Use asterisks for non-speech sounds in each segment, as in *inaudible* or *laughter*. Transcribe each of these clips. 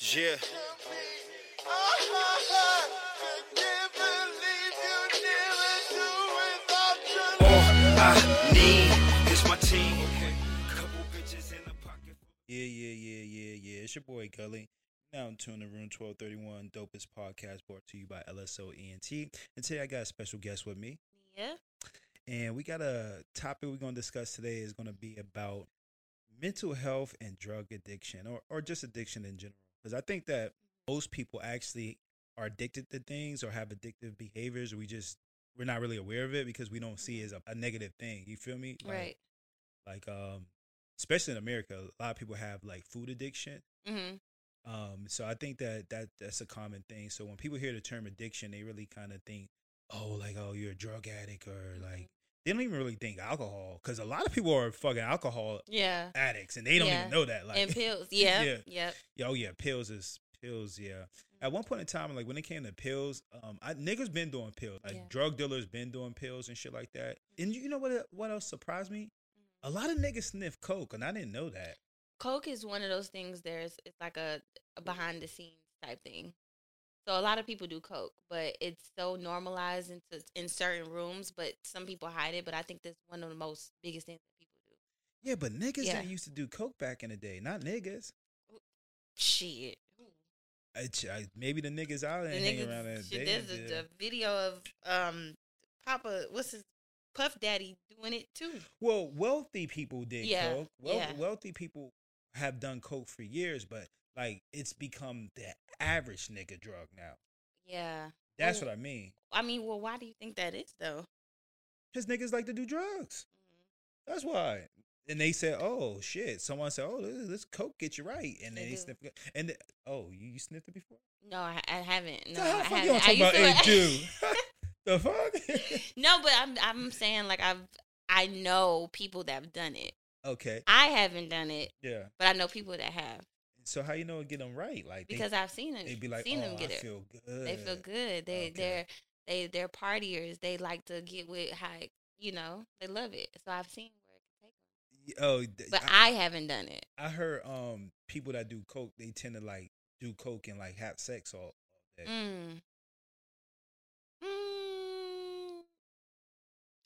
Yeah. All I need is my team. Couple bitches in the pocket. Yeah, yeah, yeah, yeah, yeah. It's your boy Gully. Now I'm tuning room 1231, dopest podcast brought to you by LSO ENT. And today I got a special guest with me. Yeah. And we got a topic we're going to discuss today is going to be about mental health and drug addiction or, or just addiction in general. Because I think that most people actually are addicted to things or have addictive behaviors. We just, we're not really aware of it because we don't see it as a, a negative thing. You feel me? Like- Right. Like, um, especially in America, a lot of people have like food addiction. Mm-hmm. Um, so I think that that that's a common thing. So when people hear the term addiction, they really kind of think, oh, like oh, you're a drug addict, or like they don't even really think alcohol, because a lot of people are fucking alcohol Yeah. addicts, and they don't Yeah. even know that. Like, and pills. *laughs* Yeah. Yeah. Yep. yeah, oh yeah, pills is pills. Yeah. At one point in time, like when it came to pills, um, I, niggas been doing pills, like Yeah. drug dealers been doing pills and shit like that. And you know what? What else surprised me? A lot of niggas sniff coke, and I didn't know that. Coke is one of those things. There's it's like a, a behind the scenes type thing. So a lot of people do coke, but it's so normalized into in certain rooms. But some people hide it. But I think that's one of the most biggest things that people do. Yeah, but niggas Yeah. that used to do coke back in the day, not niggas. Shit. I, I, maybe the niggas out The there hanging niggas- around that shit, there's a, the video of um Papa. What's his Puff Daddy doing it too? Well, wealthy people did Yeah, coke. Well, yeah. wealthy people have done coke for years, but like it's become the average nigga drug now. Yeah. That's Well, what I mean. I mean, well, why do you think that is though? Because niggas like to do drugs. Mm-hmm. That's why. And they said, "Oh shit!" Someone said, "Oh, this, this coke get you right," and then They they sniff. it. And the, oh, you, you sniffed it before? No, I, I haven't. No, so I haven't. you don't I talk about used it, to- *laughs* *laughs* the fuck? *laughs* no, but I'm I'm saying like I've I know people that have done it. okay, I haven't done it, yeah. but I know people that have So how you know it get them right? Like they- because I've seen them. they'd be like, seen "Oh, them get I it. feel good." They feel good. They Okay. they're they they're partiers. They like to get with high. You know, they love it. So I've seen where it can take them. Oh, But I, I, haven't done it. I heard um people that do coke, they tend to like do coke and like have sex all, all day. Mm. Mm.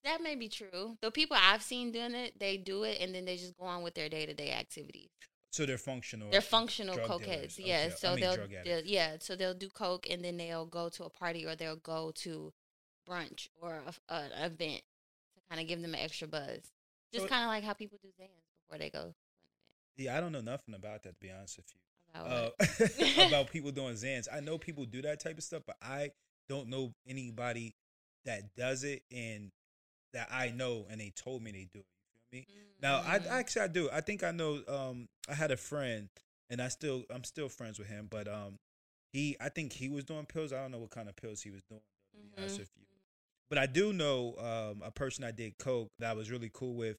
That may be true. The people I've seen doing it, they do it and then they just go on with their day to day activities. So they're functional. They're functional cokeheads. dealers. Yeah. Okay. So I mean they'll, they'll yeah, so they'll do coke and then they'll go to a party or they'll go to brunch or a, an event to kind of give them an extra buzz. Just So- kind of like how people do Xans before they go. Yeah, I don't know nothing about that to be honest with you. About Uh, *laughs* about *laughs* people doing Xans. I know people do that type of stuff, but I don't know anybody that does it and that I know and they told me they do it. You feel me? Now, I Mm. actually I do. I think I know. Um, I had a friend, and I still I'm still friends with him. But um, he I think he was doing pills. I don't know what kind of pills he was doing. To be honest Mhm. with you, but I do know um a person I did coke that I was really cool with,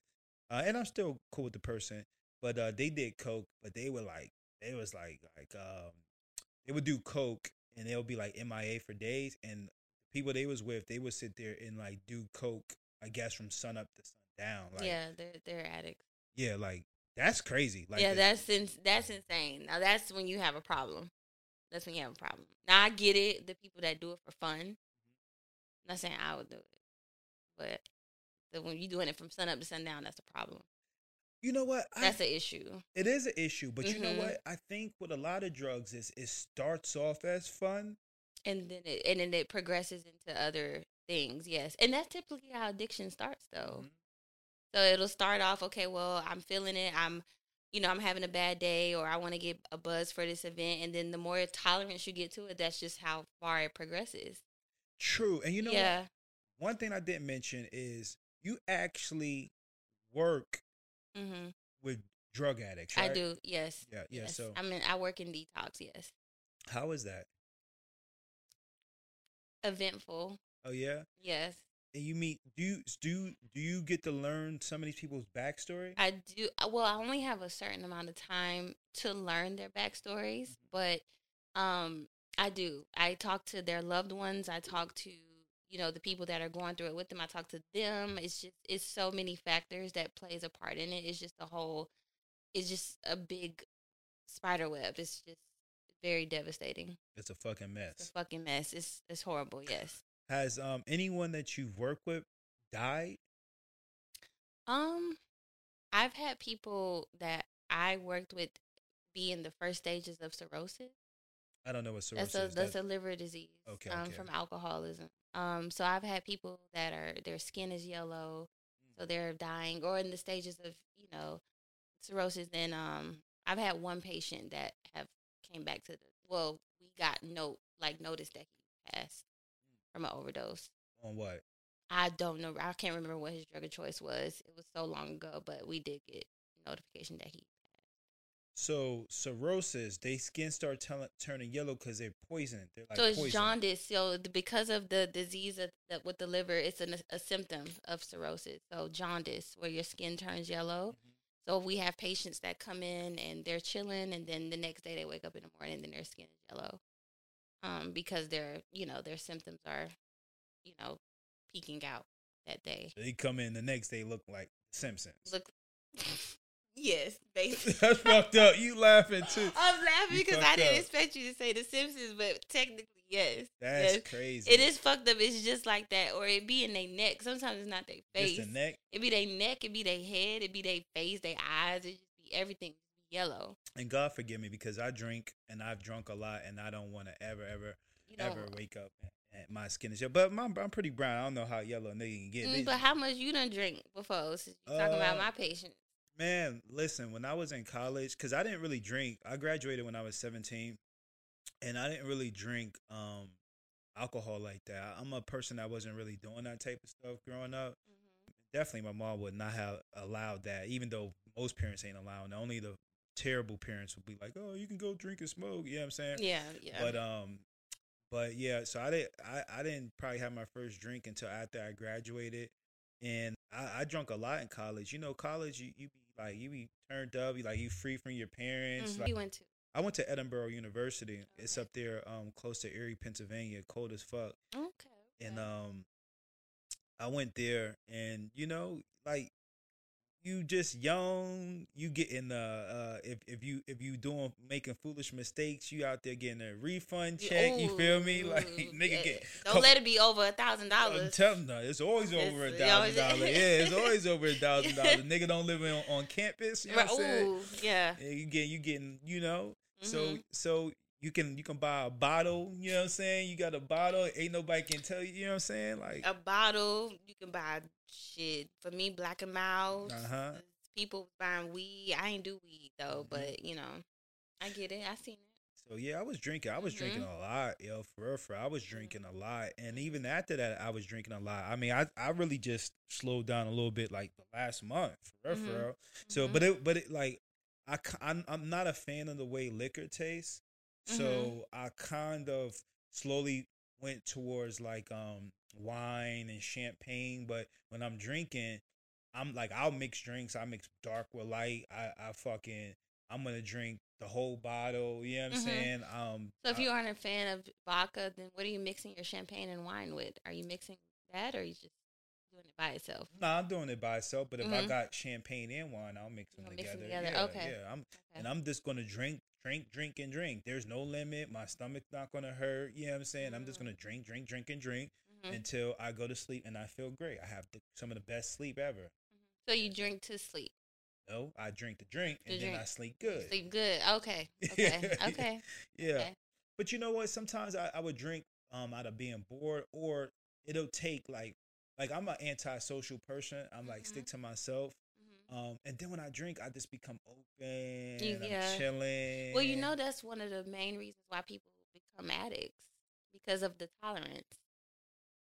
uh, and I'm still cool with the person. But uh, they did coke, but they were like they was like like um they would do coke and they'll be like MIA for days, and people they was with they would sit there and like do coke. I guess from sun up to sundown. Like, yeah, they're they're addicts. yeah, like that's crazy. Like yeah, that's ins- that's insane. Now that's when you have a problem. That's when you have a problem. Now I get it. The people that do it for fun. not saying I would do it, but the, when you're doing it from sun up to sundown, that's a problem. you know what? I, That's an issue. it is an issue, but you know Mhm. what? I think with a lot of drugs is it starts off as fun. And then it and then it progresses into other things. Yes, and that's typically how addiction starts, though. Mhm. So it'll start off, okay, well, I'm feeling it. I'm, you know, I'm having a bad day or I want to get a buzz for this event. And then the more tolerance you get to it, that's just how far it progresses. True, and you know what? yeah. One thing I didn't mention is you actually work hmm with drug addicts. I do. Yes. Yeah, yeah. yes. So I mean, I work in detox. Yes. how is that? Eventful. Oh yeah. Yes. And you meet do you do do you get to learn some of these people's backstory? I do. uh, Well, I only have a certain amount of time to learn their backstories, but um, I do. I talk to their loved ones. I talk to you know the people that are going through it with them. I talk to them. It's just it's so many factors that plays a part in it. It's just a whole. It's just a big spider web. It's just very devastating. It's a fucking It's mess. a fucking mess. It's it's horrible. Yes. Has um anyone that you've worked with died? Um, I've had people that I worked with be in the first stages of cirrhosis. I don't know what cirrhosis That's a is. that's That- a liver disease. Okay, Um, okay. from alcoholism. Um, so I've had people that are their skin is yellow, Mm. so they're dying, or in the stages of you know cirrhosis. And um, I've had one patient that have came back to the well, we got note like notice that he passed from an overdose. on what? I don't know. I can't remember what his drug of choice was. It was so long ago, but we did get notification that he. Had. So cirrhosis, they skin start tell- turning yellow because they're poisoned. They're like so it's poison. jaundice. So because of the disease of, that with the liver, it's an, a symptom of cirrhosis. So jaundice, where your skin turns yellow. Mhm. So we have patients that come in and they're chilling, and then the next day they wake up in the morning and their skin is yellow, um, because their you know their symptoms are, you know, peeking out that day. They come in the next day look like Simpsons. Look, *laughs* yes, *laughs* basically. That's fucked up. You laughing too. *laughs* I'm laughing You because I didn't up. expect you to say The Simpsons, but technically, yes. That's yes. crazy. It is fucked up. It's just like that, or it be in their neck. Sometimes it's not their face. Just the neck. It be their neck. It be their head. It be their face. Their eyes. It just be everything yellow. And God forgive me because I drink and I've drunk a lot and I don't want to ever, ever, ever wake up and, my skin is yellow. But my, I'm pretty brown. I don't know how yellow a nigga can get. Mm, but how much you done drink before? Since you talking about Uh, my patient. Man, listen, when I was in college, because I didn't really drink, I graduated when I was 17, and I didn't really drink um, alcohol like that. I'm a person that wasn't really doing that type of stuff growing up. Definitely, my mom would not have allowed that, even though most parents ain't allowing. Only the terrible parents would be like, "Oh, you can go drink and smoke." You know what I'm saying? Yeah, yeah. But um, but yeah, so I didn't I, I didn't probably have my first drink until after I graduated, and I, I drunk a lot in college. You know, college you, you be like you be turned up, you like you free from your parents. Mhm. Like, you went to. I went to Edinboro University. It's up there, um, close to Erie, Pennsylvania, cold as fuck. Okay. And um, I went there, and you know, like you just young, you getting the uh, if if you if you doing making foolish mistakes, you out there getting a refund check. You feel me? Like *laughs* nigga yeah. get Don't let it be over a thousand dollars. telling you, it's always It's- over a thousand dollars. Yeah, it's always over a thousand dollars. *laughs* Nigga don't live on, on campus. You know what I'm saying? Ooh, yeah. Yeah, you get you getting you know. So Mhm. so you can you can buy a bottle. You know what I'm saying? You got a bottle. Ain't nobody can tell you. You know what I'm saying? Like a bottle. You can buy shit for me. Black and Milds. Uh-huh. People buying weed. I ain't do weed though, Mhm. but you know, I get it. I seen it. So yeah, I was drinking. I was drinking Mm-hmm. a lot, yo, for real, for. I was drinking a lot, and even after that, I was drinking a lot. I mean, I I really just slowed down a little bit, like the last month, for real, Mhm. for real. So, Mhm. but it, but it, like, I I'm I'm not a fan of the way liquor tastes. So Mhm. I kind of slowly went towards like um wine and champagne. But when I'm drinking, I'm like I'll mix drinks. I mix dark with light. I I fucking I'm gonna drink the whole bottle. You know what I'm Mhm. saying? Um, So if you aren't a fan of vodka, then what are you mixing your champagne and wine with? Are you mixing that, or are you just doing it by itself? Nah, I'm doing it by itself. But if I Mhm. got champagne and wine, I'll mix them You'll mix together. 'em together, Yeah, okay. Yeah, I'm Okay. and I'm just gonna drink, drink, drink, and drink. There's no limit. My stomach's not gonna hurt. You know what I'm saying? I'm just Mm. gonna drink, drink, drink, and drink Mhm. until I go to sleep and I feel great. I have the, some of the best sleep ever. So you drink to sleep. No, I drink the drink The and then. I sleep good. Sleep good. Okay. *laughs* Okay. Okay. Yeah. Okay. But you know what? Sometimes I, I would drink um out of being bored or it'll take like like I'm an antisocial person. I'm like Mhm. stick to myself. Mhm. Um and then when I drink I just become open and I'm yeah. chilling. Well, you know that's one of the main reasons why people become addicts because of the tolerance.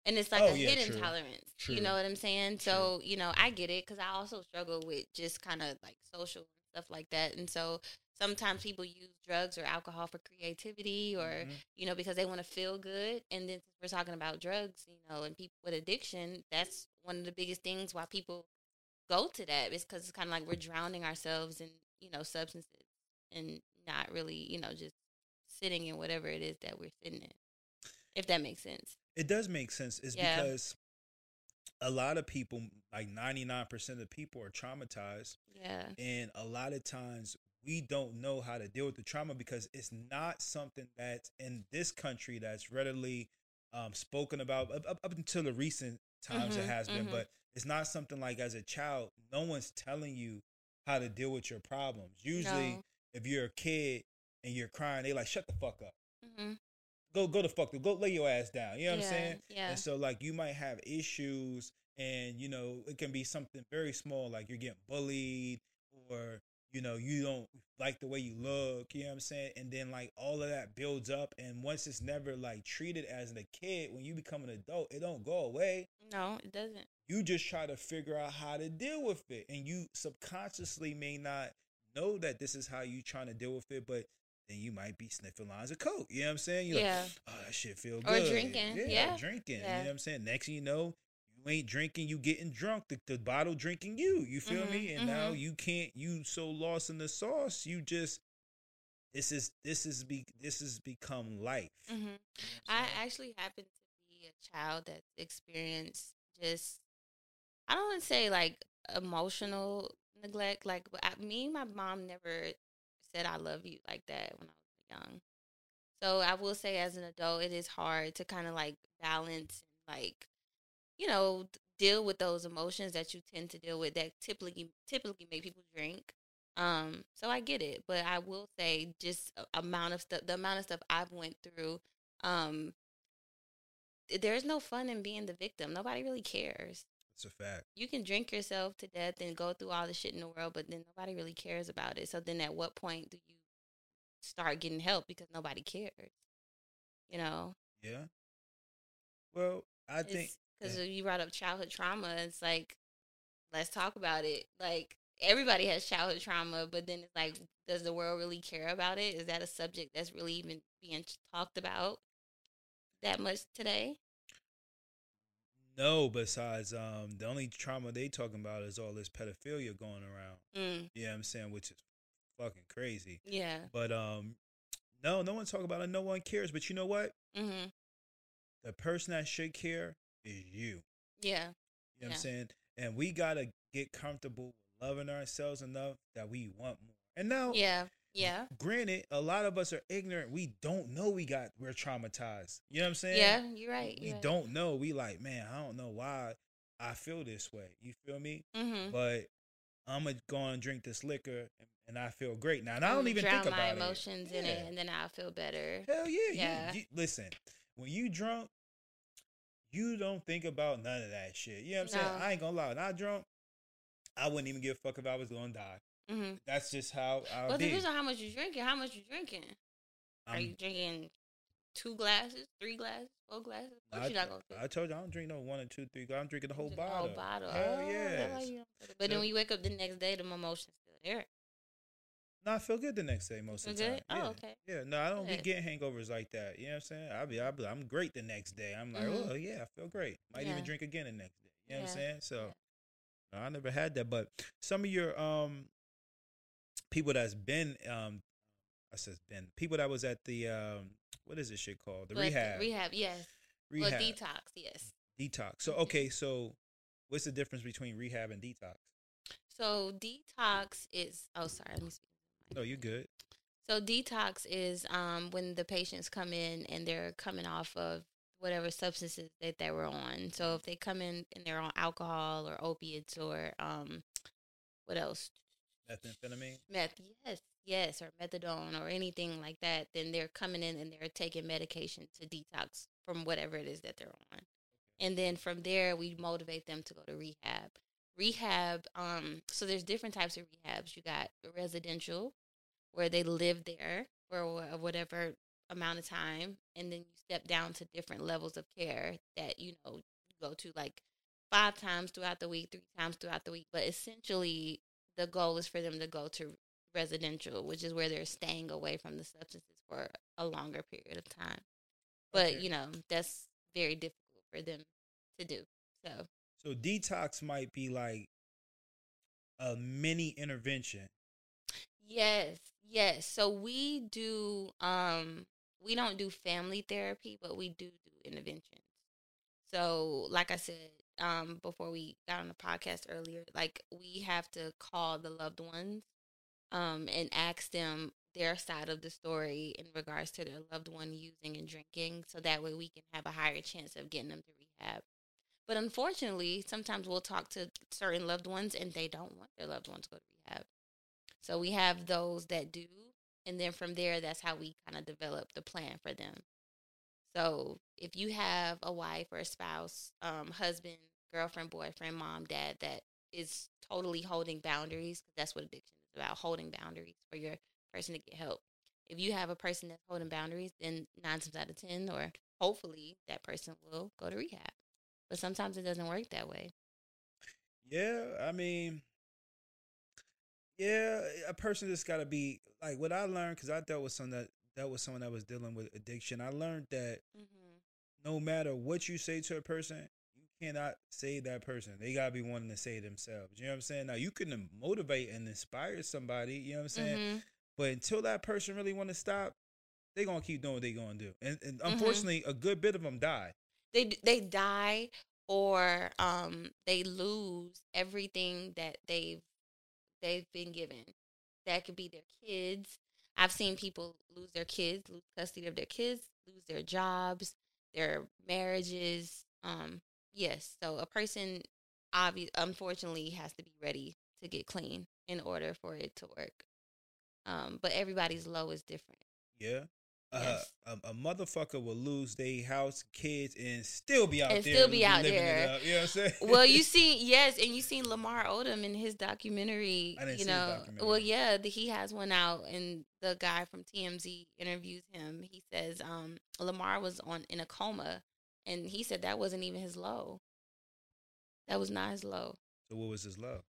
And it's like Oh, a yeah, hidden true. tolerance. True. You know what I'm saying? So, you know, I get it because I also struggle with just kind of like social stuff like that. And so sometimes people use drugs or alcohol for creativity or, Mhm. you know, because they want to feel good. And then since we're talking about drugs, you know, and people with addiction, that's one of the biggest things why people go to that is because it's kind of like we're drowning ourselves in, you know, substances and not really, you know, just sitting in whatever it is that we're sitting in. If that makes sense. It does make sense. It's Yeah. because a lot of people, like 99% of people, are traumatized. Yeah. And a lot of times we don't know how to deal with the trauma because it's not something that's in this country that's readily um, spoken about up, up, up until the recent times it Mhm, has been. mhm. But it's not something like as a child, no one's telling you how to deal with your problems. Usually, No. if you're a kid and you're crying, they like shut the fuck up. hmm Go go the fuck go lay your ass down. You know what yeah, I'm saying? Yeah. And so like you might have issues and you know it can be something very small like you're getting bullied or you know you don't like the way you look, you know what I'm saying? And then like all of that builds up and once it's never like treated as a kid when you become an adult, it don't go away. no, it doesn't. You just try to figure out how to deal with it and you subconsciously may not know that this is how you trying to deal with it, but then you might be sniffing lines of coke. You know what I'm saying? You're Yeah. like, oh, that shit feel good. Or drinking, yeah. drinking. You know what I'm saying? Next thing you know, you ain't drinking, you getting drunk. The, the bottle drinking you. You feel Mhm, me? And now mhm. you can't. You so lost in the sauce. You just this is this is be this has become life. hmm You know I actually happen to be a child that experienced just, I don't want to say like emotional neglect. Like I, me, and my mom never said I love you like that when I was young. So I will say, as an adult, it is hard to kind of like balance and like, you know, deal with those emotions that you tend to deal with that typically typically make people drink. Um, so I get it, but I will say just amount of stuff, the amount of stuff I've went through, um, there's no fun in being the victim. Nobody really cares. It's a fact. You can drink yourself to death and go through all the shit in the world, but then nobody really cares about it. So then at what point do you start getting help because nobody cares? You know, Yeah. Well, I think because you brought up childhood trauma. It's like, let's talk about it. Like everybody has childhood trauma, but then it's like, does the world really care about it? Is that a subject that's really even being talked about that much today? No. Besides, um, the only trauma they talking about is all this pedophilia going around. Mm, You know I'm saying? Which is fucking crazy. yeah. But um, no, no one talk about it. No one cares. But you know what? Mm-hmm. The person that should care is you. Yeah. You know what I'm saying? And we gotta get comfortable loving ourselves enough that we want more. And now, Yeah. Yeah. granted, a lot of us are ignorant. We don't know we got we're traumatized. You know what I'm saying? Yeah. You're right. We you're right. don't know. We like, man, I don't know why I feel this way. You feel me? Mm-hmm. But I'm gonna go and drink this liquor and, and I feel great now. And I don't even drown think my about emotions it. in it, and then I'll feel better. Hell yeah, Yeah. You, listen, when you drunk, you don't think about none of that shit. You know what I'm saying? I ain't gonna lie. When I drunk, I wouldn't even give a fuck if I was gonna die. Mm-hmm. That's just how I Well, it depends on how much you're drinking. How much you're drinking? Are I'm- you drinking two glasses, three glasses, four glasses? Course I, you're not gonna I told you I don't drink no one or two, three. I'm drinking the whole bottle. Whole bottle. Hell oh, yeah. that's why you don't feel it. But then when you wake up the next day, the emotion's still there. No, I feel good the next day most of the time. good? Oh, okay. Yeah, no, I don't be getting hangovers like that. You know what I'm saying? I'll be, I'll be I'm great the next day. I'm like, Mhm. oh yeah, I feel great. Might Yeah. even drink again the next day. You know what I'm saying? So no, I never had that, but some of your um people that's been um I says been people that was at the um what is this shit called? The rehab. Rehab, yes. rehab. Well, detox, yes. detox. So Mhm. okay, so what's the difference between rehab and detox? So detox is. Oh, sorry. Let me speak. No, you good. So detox is um, when the patients come in and they're coming off of whatever substances that they were on. So if they come in and they're on alcohol or opiates or um, what else? Methamphetamine. Meth, yes, yes, or methadone or anything like that. Then they're coming in and they're taking medication to detox from whatever it is that they're on. And then from there, we motivate them to go to rehab. Rehab, um, so there's different types of rehabs. You got residential, where they live there for whatever amount of time, and then you step down to different levels of care that you know you go to like five times throughout the week, three times throughout the week. But essentially, the goal is for them to go to residential, which is where they're staying away from the substances for a longer period of time. But Okay. you know that's very difficult for them to do. So So detox might be like a mini intervention. Yes, yes. So we do um we don't do family therapy, but we do do interventions. So like I said um before we got on the podcast earlier, like we have to call the loved ones um, and ask them their side of the story in regards to their loved one using and drinking, so that way we can have a higher chance of getting them to rehab. But unfortunately, sometimes we'll talk to certain loved ones and they don't want their loved ones to go to rehab. So we have those that do, and then from there, that's how we kind of develop the plan for them. So if you have a wife or a spouse, um, husband, girlfriend, boyfriend, mom, dad that is totally holding boundaries, because that's what addiction is about holding boundaries for your person to get help. If you have a person that's holding boundaries, then nine times out of 10, or hopefully that person will go to rehab. But sometimes it doesn't work that way. Yeah, I mean, yeah, a person just got to be like what I learned because I dealt with some that dealt with someone that was dealing with addiction. I learned that Mm-hmm. no matter what you say to a person, you cannot save that person. They gotta be wanting to save themselves. You know what I'm saying? Now you can motivate and inspire somebody. You know what I'm saying? Mm-hmm. But until that person really want to stop, they gonna keep doing what they gonna do. And, and Mhm. unfortunately, a good bit of them die. They they die or um they lose everything that they've they've been given. That could be their kids. I've seen people lose their kids, lose custody of their kids, lose their jobs, their marriages. Um, yes. So a person, obvi- unfortunately, has to be ready to get clean in order for it to work. Um, but everybody's low is different. Yeah. Uh, a, a motherfucker will lose their house, kids, and still be out And there. still be out there. You know what I'm saying? well, you *laughs* see, yes, and you seen Lamar Odom in his documentary. I didn't you know, documentary. well, yeah, the, he has one out, and the guy from TMZ interviews him. He says, um, Lamar was on in a coma, and he said that wasn't even his low. That was not his low. So what was his low?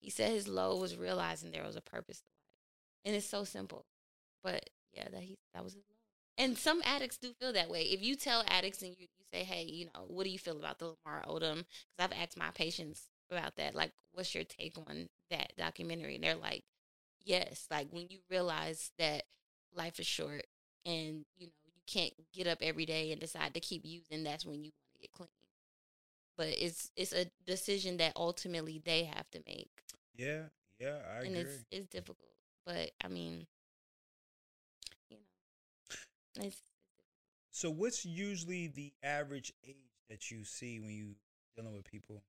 He said his low was realizing there was a purpose to life, and it's so simple. But yeah, that he that was his low. And some addicts do feel that way. If you tell addicts and you, you say, hey, you know, what do you feel about the Lamar Odom? Because I've asked my patients about that. Like, what's your take on that documentary? And they're like, yes. Like when you realize that life is short and you know you can't get up every day and decide to keep using, that's when you want to get clean. But it's it's a decision that ultimately they have to make Yeah, yeah, I agree. and agree. it's it's difficult. But I mean, it's So what's usually the average age that you see when you dealing with people?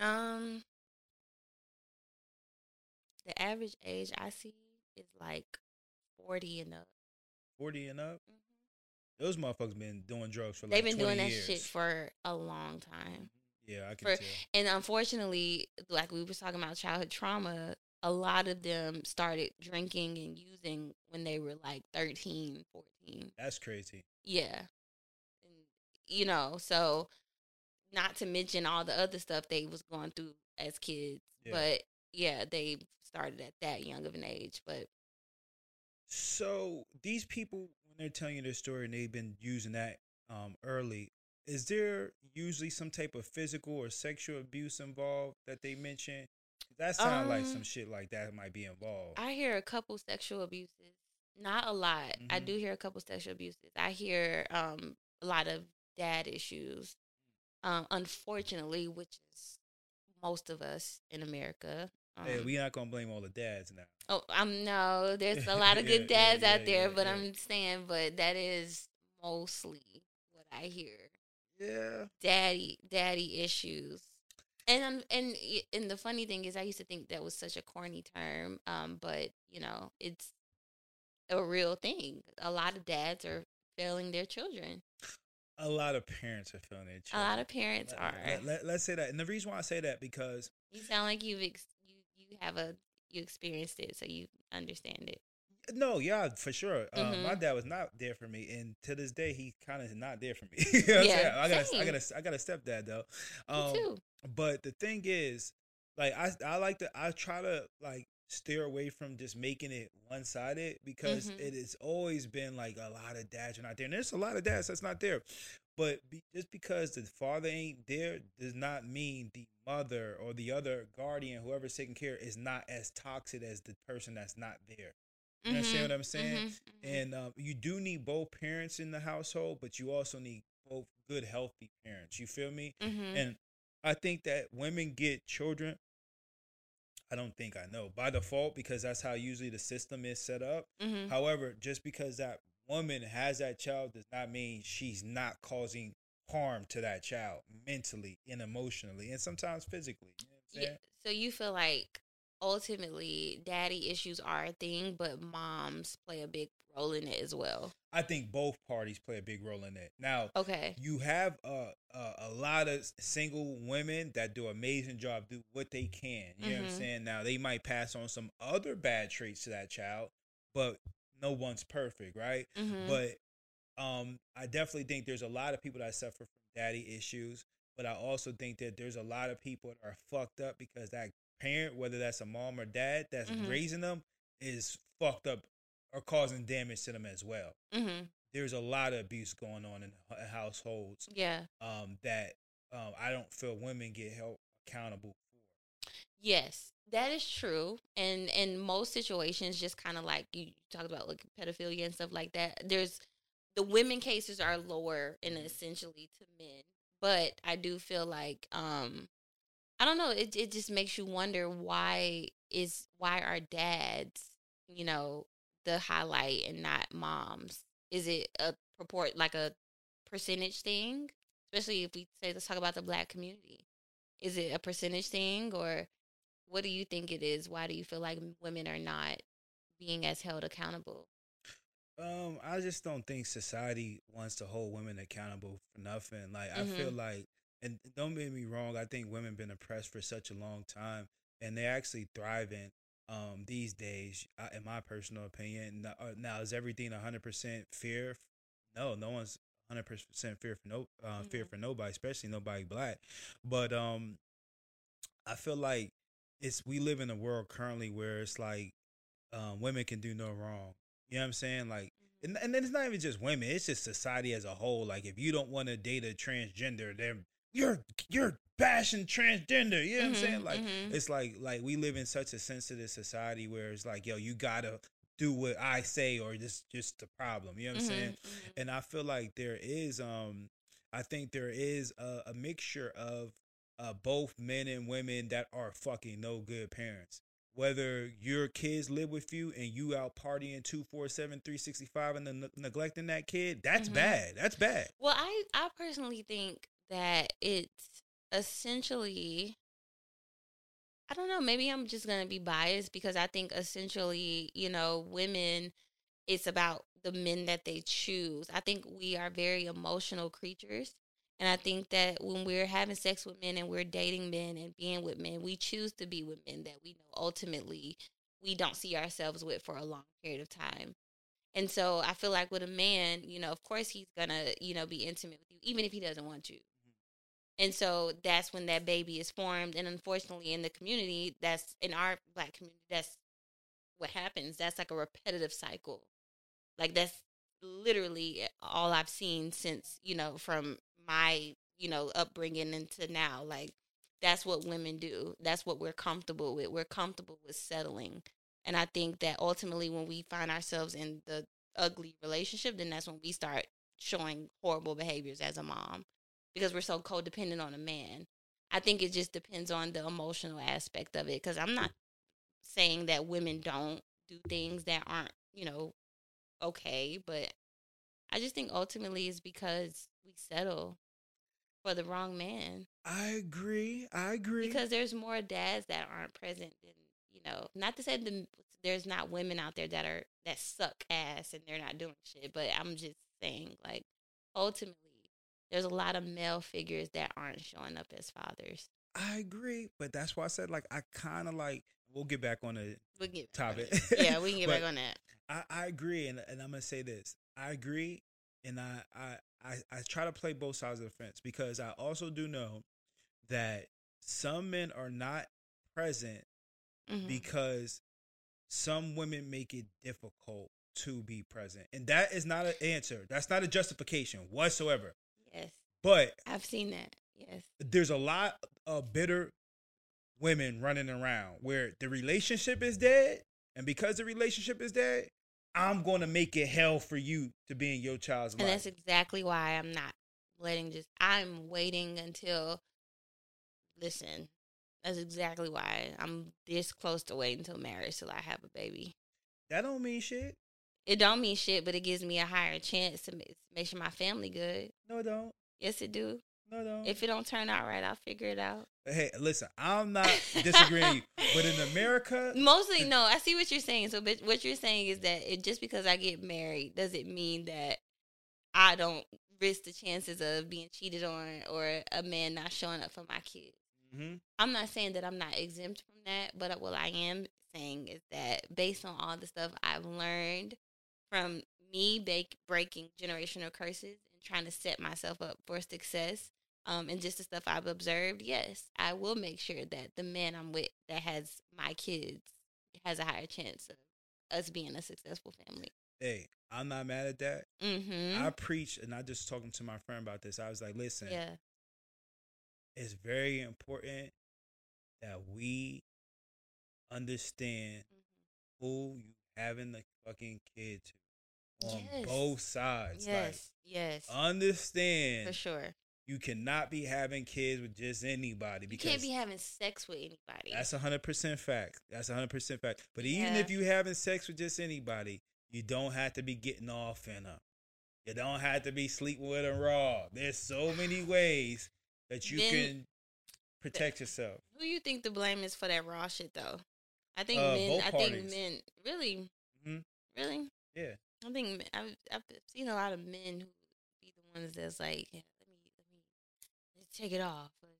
um the average age I see is like forty and up. Forty and up? Those motherfuckers been doing drugs for like They've been 20 doing that shit for a long time. Yeah, I can for- tell. And unfortunately, like we were talking about childhood trauma, a lot of them started drinking and using when they were like 13, 14. That's crazy. Yeah. And, you know, so not to mention all the other stuff they was going through as kids. Yeah. But yeah, they started at that young of an age. But So these people, when they're telling you their story and they've been using that um, early, is there usually some type of physical or sexual abuse involved that they mention? That sounds like some Um, shit like that might be involved. I hear a couple sexual abuses. Not a lot. I Mhm. do hear a couple sexual abuses. I hear um a lot of dad issues. Um, unfortunately, which is most of us in America. Um, hey, we not gonna blame all the dads now. Oh, I'm no. There's a *laughs* lot of good Yeah, yeah, dads out yeah, there, yeah, but yeah. I'm saying, but that is mostly what I hear. Yeah. Daddy, daddy issues, and and and the funny thing is, I used to think that was such a corny term, um, but you know, it's a real thing. A lot of dads are failing their children. A lot of parents are feeling it. A lot of parents let, are. Let, let, let's say that, and the reason why I say that because You sound like you've ex- you you have a you experienced it, so you understand it. No, yeah, for sure. Um, my Mhm. dad was not there for me, and to this day, he kind of is not there for me. *laughs* you know Yeah. I got a, I got a, I got a stepdad though. Me Um, too. but the thing is, like, I, I like to, I try to like steer away from just making it one sided because Mhm. it has always been like a lot of dads are not there, and there's a lot of dads that's not there. But be, just because the father ain't there does not mean the mother or the other guardian, whoever's taking care, is not as toxic as the person that's not there. You understand what I'm saying? Mhm, mhm. And um, you do need both parents in the household, but you also need both good, healthy parents. You feel me? Mhm. And I think that women get children. I don't think I know by default because that's how usually the system is set up. hmm However, just because that woman has that child does not mean she's not causing harm to that child mentally and emotionally and sometimes physically. You know what I'm Yeah. So you feel like ultimately daddy issues are a thing, but moms play a big role in it as well. I think both parties play a big role in it. Now, Okay. you have a, a a lot of single women that do an amazing job, do what they can. You know what I'm Mhm. saying? Now they might pass on some other bad traits to that child, but no one's perfect, right? hmm But um, I definitely think there's a lot of people that suffer from daddy issues. But I also think that there's a lot of people that are fucked up because that parent, whether that's a mom or dad that's Mhm. raising them, is fucked up or causing damage to them as well. hmm There's a lot of abuse going on in households Yeah. um, that um, I don't feel women get held accountable for. Yes, that is true. And in most situations, just kind of like you talked about, like pedophilia and stuff like that. There's the women cases are lower and essentially to men, but I do feel like um, I don't know. It it just makes you wonder why is why are dads, you know, the highlight and not moms? Is it a purport like a percentage thing? Especially if we say let's talk about the black community. Is it a percentage thing or what do you think it is? Why do you feel like women are not being as held accountable? Um, I just don't think society wants to hold women accountable for nothing. Like I feel Mhm. like, and don't get me wrong, I think women been oppressed for such a long time, and they're actually thriving. Um, these days, uh, in my personal opinion, now, uh, is everything hundred percent fear? No, no one's hundred percent fear for no uh, fear Mhm. for nobody, especially nobody black. But um, I feel like it's we live in a world currently where it's like um, women can do no wrong. You know what I'm saying? Like, and, and then it's not even just women; it's just society as a whole. Like, if you don't want to date a transgender, then you're you're bashing transgender. You know what I'm saying? Mhm, Like, mhm. it's like like we live in such a sensitive society where it's like, yo, you gotta do what I say, or just just the problem. You know what I'm saying? Mhm, mhm. and I feel like there is um I think there is a, a mixture of uh both men and women that are fucking no good parents. Whether your kids live with you and you out partying 247 365 and then ne- neglecting that kid, that's Mhm. bad. That's bad. Well, I I personally think that it's essentially I don't know, maybe I'm just going to be biased because I think essentially, you know, women it's about the men that they choose. I think we are very emotional creatures. And I think that when we're having sex with men and we're dating men and being with men, we choose to be with men that we know ultimately we don't see ourselves with for a long period of time. And so I feel like with a man, you know, of course he's gonna, you know, be intimate with you, even if he doesn't want to. And so that's when that baby is formed. And unfortunately, in the community, that's in our black community, that's what happens. That's like a repetitive cycle. Like that's literally eh, all I've seen since, you know, from my, you know, upbringing into now. Like that's what women do. That's what we're comfortable with. We're comfortable with settling. And I think that ultimately when we find ourselves in the ugly relationship, then that's when we start showing horrible behaviors as a mom because we're so codependent on a man. I think it just depends on the emotional aspect of it because I'm not saying that women don't do things that aren't, you know, okay, but I just think ultimately it's because we settle for the wrong man I agree. I agree. because there's more dads that aren't present than you know not to say the, there's not women out there that are that suck ass and they're not doing shit but i'm just saying like ultimately there's a lot of male figures that aren't showing up as fathers I agree, but that's why I said like I kind of like we'll get back on the we can get back on topic. yeah we can *laughs* get back on that I, I agree, and, and I'm gonna say this. I agree, and I, I I I try to play both sides of the fence because I also do know that some men are not present Mhm. because some women make it difficult to be present, and that is not an answer. That's not a justification whatsoever. Yes But i've seen that yes there's a lot of bitter women running around where the relationship is dead, and because the relationship is dead, I'm going to make it hell for you to be in your child's and life. that's exactly why i'm not letting just i'm waiting until listen That's exactly why I'm this close to waiting until marriage till I have a baby. That don't mean shit. It don't mean shit, but it gives me a higher chance to make sure my family good. No, it don't. Yes, it do. No, it don't. If it don't turn out right, I'll figure it out. hey, listen, I'm not *laughs* disagreeing, but in America, Mostly, no. I see what you're saying. So, but what you're saying is that it, just because I get married doesn't mean that I don't risk the chances of being cheated on or a man not showing up for my kids. Mhm. I'm not saying that I'm not exempt from that, but what I am saying is that based on all the stuff I've learned from me bake, breaking generational curses and trying to set myself up for success, um, and just the stuff I've observed, yes, I will make sure that the man I'm with that has my kids has a higher chance of us being a successful family. hey, I'm not mad at that. Mm-hmm. I preach, and I just talking to my friend about this. I was like, listen, yeah. it's very important that we understand Mm-hmm. who you having the fucking kid to on Yes. both sides. Yes. yes. Understand for sure. you cannot be having kids with just anybody Because You can't be having sex with anybody. that's a hundred percent fact. That's a hundred percent fact. But even Yeah. if you having sex with just anybody, you don't have to be getting off in them. You don't have to be sleeping with them raw. There's so many *sighs* ways that you Then- can protect yourself. Who you think the blame is for that raw shit though? I think Uh, men. I parties. think men. Really, Mhm. really. Yeah. I think men- I've I've seen a lot of men who be the ones that's like, yeah, let me let me let's take it off, but,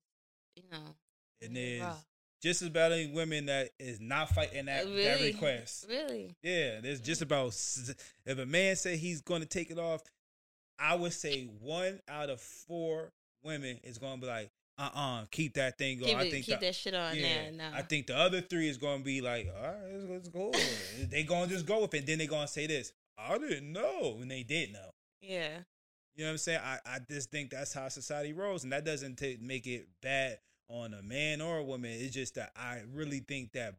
you know. And there's just as any women that is not fighting that, that request. Really, Yeah, there's just about if a man say he's going to take it off, I would say one out of four women is going to be like, uh, uh keep that thing going. keep, I think keep the- that shit on yeah, there. No, I think the other three is going to be like, all right, let's, let's go. they going to just go with it. Then they're going to say this, I didn't know, and they did know. yeah, You know what I'm saying? I, I just think that's how society rolls, and that doesn't ta make it bad on a man or a woman. It's just that I really think that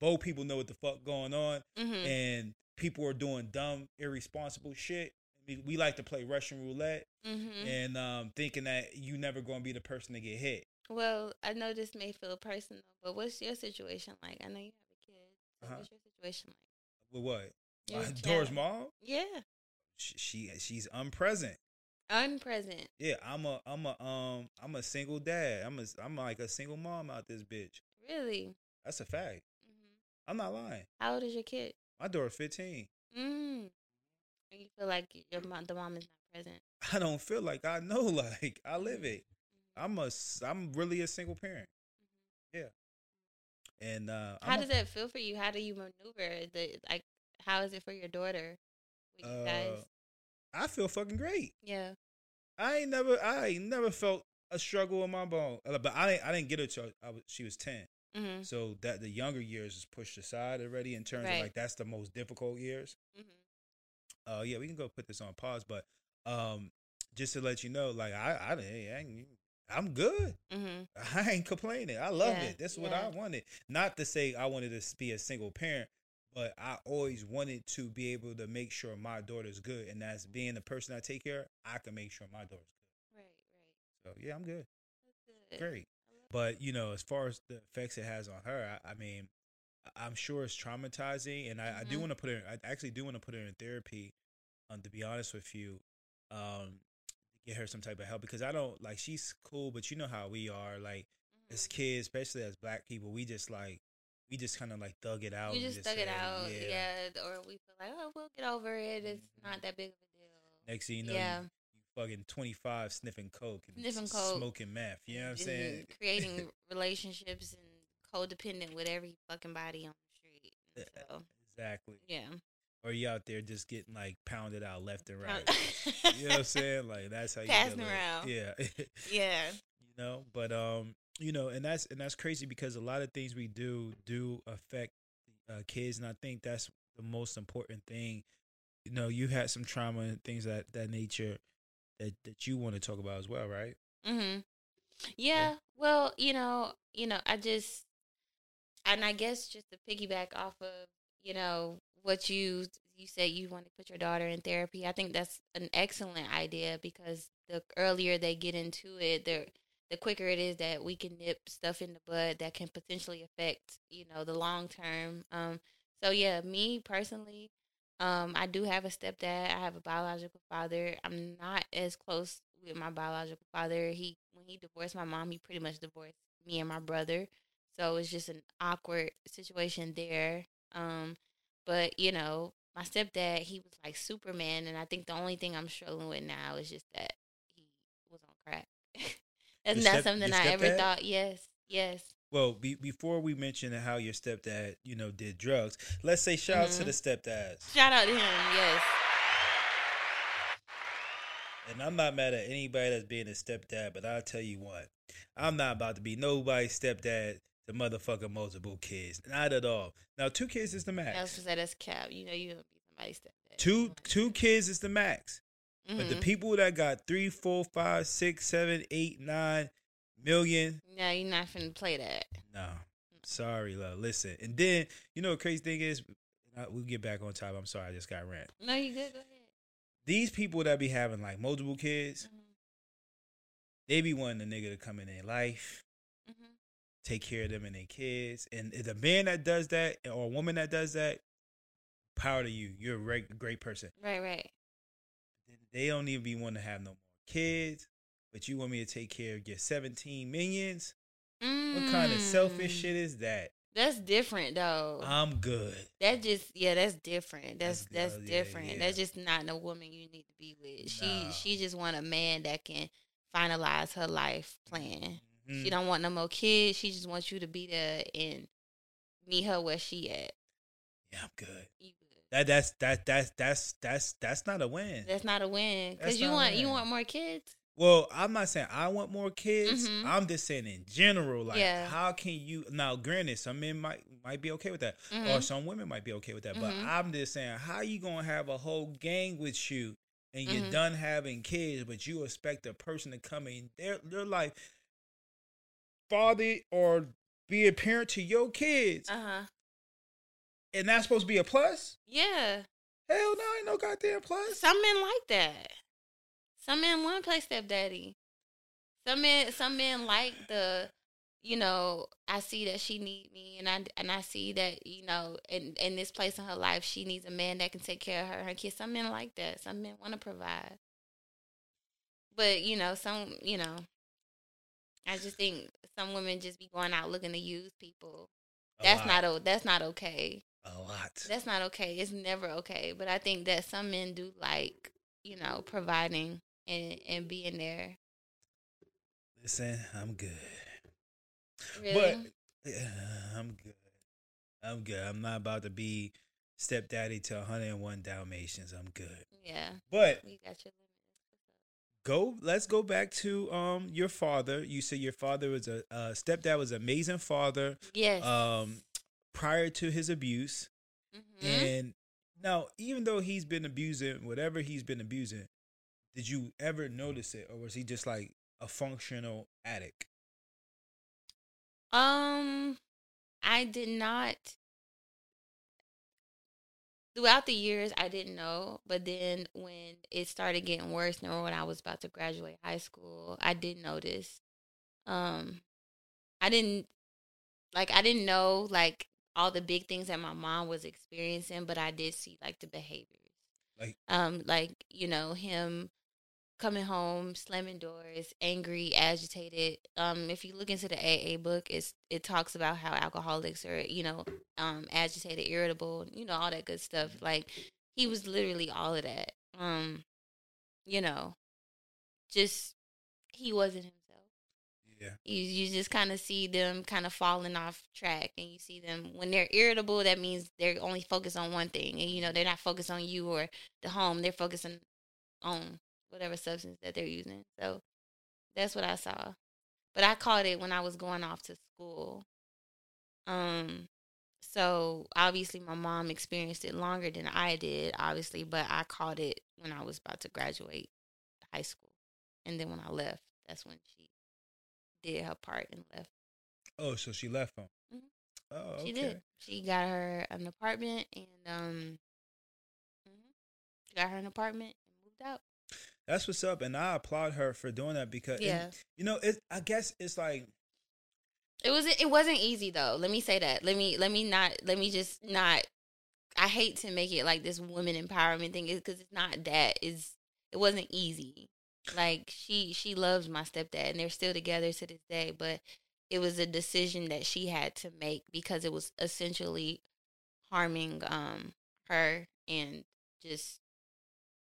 both people know what the fuck going on, hmm and people are doing dumb, irresponsible shit. We, we like to play Russian roulette hmm and um, thinking that you never going to be the person to get hit. Well, I know this may feel personal, but what's your situation like? I know you have a kid. So Uh-huh. What's your situation like? With what? Child. Dora's mom? Yeah, She, she she's unpresent. unpresent. Yeah, I'm a I'm a um I'm a single dad. I'm a I'm like a single mom out this bitch. Really? That's a fact. hmm I'm not lying. How old is your kid? My daughter's 15. Mm. And you feel like your mom, the mom is not present. I don't feel like I know. *laughs* Like I live it. Mhm. I'm a I'm really a single parent. Yeah. And uh, How I'm a- does that feel for you? How do you maneuver? The like, how is it for your daughter? You guys? uh, I feel fucking great. Yeah. I ain't never I ain't never felt a struggle in my bone. Uh, But I didn't I didn't get her till I was, she was 10. Mhm. So that the younger years is pushed aside already in terms Right. of like that's the most difficult years. Mhm. Uh yeah, we can go put this on pause, but um just to let you know, like I I, I I'm good. Mhm. *laughs* I ain't complaining. I love Yeah, it. That's what. I wanted. Not to say I wanted to be a single parent, but I always wanted to be able to make sure my daughter's good, and that's being the person I take care. of, I can make sure my daughter's good. Right. Right. So yeah, I'm good. That's good. Great. But you know, as far as the effects it has on her, I, I mean, I'm sure it's traumatizing, and I, I do Mhm. want to put her. I actually do want to put her in therapy. Um, to be honest with you, um, get her some type of help because I don't like she's cool, but you know how we are. Like Mhm. as kids, especially as black people, we just like we just kind of like dug it out. We and just stuck it out, yeah. Or we feel like, oh, we'll get over it. It's Mhm. not that big of a deal. Next thing you know, Yeah. you, you fucking twenty five sniffing coke and Sniffing coke. smoking meth. You know what I'm saying? creating *laughs* relationships and codependent with every fucking body on the street. So Exactly. yeah. Or you out there just getting like pounded out left and right. *laughs* You know what I'm saying? Like that's how you Passing deal with it. around. Yeah. *laughs* yeah. you know, but um, you know, and that's and that's crazy because a lot of things we do do affect uh, kids, and I think that's the most important thing. You know, you had some trauma and things that that nature that that you want to talk about as well, right? Mm-hmm. Yeah. Well, you know, you know, I just and I guess just to piggyback off of, you know, what you you said you want to put your daughter in therapy. I think that's an excellent idea because the earlier they get into it, they're the quicker it is that we can nip stuff in the bud that can potentially affect, you know, the long term. Um, so yeah, me personally, um, I do have a stepdad. I have a biological father. I'm not as close with my biological father. He when he divorced my mom, he pretty much divorced me and my brother. So it's just an awkward situation there. Um, but you know, my stepdad, he was like Superman, and I think the only thing I'm struggling with now is just that he was on crack. *laughs* That's Your not step- something I ever thought. Yes, yes. Well, be, before we mention how your stepdad, you know, did drugs, let's say shout out to the mm-hmm. stepdads. Shout out to him. Yes. And I'm not mad at anybody that's being a stepdad, but I'll tell you what, I'm not about to be nobody's stepdad to motherfucking multiple kids. Not at all. Now, two kids is the max. I was to say that's cap. You know you gonna be somebody's stepdad. Two two kids is the max. But the Mhm. people that got three, four, five, six, seven, eight, nine million, No, you're not finna play that. no. Sorry, love. Listen. And then, you know, the crazy thing is, uh, we'll get back on top. I'm sorry, I just got rant. No, you good. Go ahead. These people that be having like multiple kids, Mhm. they be wanting the nigga to come in their life, Mhm. take care of them and their kids. And the man that does that or a woman that does that, power to you. You're a great, great person. Right, right. They don't even be wanting to have no more kids, but you want me to take care of your 17 minions? What kind of selfish Mm. shit is that? That's different though. I'm good. that just yeah, that's different. That's That's- that's, yeah, different. yeah. That's just not the woman you need to be with. She Nah. she just want a man that can finalize her life plan. Mhm. She don't want no more kids. She just wants you to be there and meet her where she at. Yeah, I'm good. You good. That that's that that's that's that's that's not a win. That's not a win because you want you want more kids. Well, I'm not saying I want more kids. Mhm. I'm just saying in general, like Yeah. how can you now granted some men might might be okay with that. Or Mhm. some women might be okay with that. But Mhm. I'm just saying, how you gonna have a whole gang with you and you're Mhm. done having kids, but you expect a person to come in their their life, father or be a parent to your kids, Uh huh. And that's supposed to be a plus? Yeah. Hell no, ain't no goddamn plus. Some men like that. Some men want to play stepdaddy. Some men, some men like the, you know, I see that she need me, and I and I see that you know, in in this place in her life, she needs a man that can take care of her and her kids. Some men like that. Some men want to provide. But you know, some you know, I just think some women just be going out looking to use people. That's not that's not okay. A lot. That's not okay. It's never okay. But I think that some men do like, you know, providing and and being there. Listen, I'm good. Really? But yeah, I'm good. I'm good. I'm not about to be stepdaddy to 101 Dalmatians. I'm good. yeah, But you got your go. Let's go back to um your father. You said your father was a uh, stepdad was an amazing father. Yes. Um, prior to his abuse, Mhm. and now even though he's been abusing whatever he's been abusing, did you ever notice it, or was he just like a functional addict? Um, I did not. Throughout the years, I didn't know, but then when it started getting worse, and when I was about to graduate high school, I did notice. Um, I didn't like I didn't know like all the big things that my mom was experiencing, but I did see like the behaviors, Like- um, like you know him coming home, slamming doors, angry, agitated. Um, if you look into the AA book, it's it talks about how alcoholics are, you know, um, agitated, irritable, you know, all that good stuff. Like he was literally all of that. Um, you know, just he wasn't. Yeah. You you just kind of see them kind of falling off track, and you see them when they're irritable. That means they're only focused on one thing, and you know they're not focused on you or the home. They're focusing on whatever substance that they're using. So that's what I saw. But I caught it when I was going off to school. Um so obviously my mom experienced it longer than I did, obviously, but I caught it when I was about to graduate high school. And then when I left, that's when she did her part and left. Oh, so she left him. Mhm. Oh, okay. She did. She got her an apartment and um mhm. got her an apartment and moved out. That's what's up, and I applaud her for doing that because, and, Yeah. you know, it. I guess it's like It was it wasn't easy though. Let me say that. Let me let me not let me just not. I hate to make it like this woman empowerment thing because it's not that. Is it wasn't easy. Like she she loves my stepdad and they're still together to this day. But it was a decision that she had to make because it was essentially harming um her and just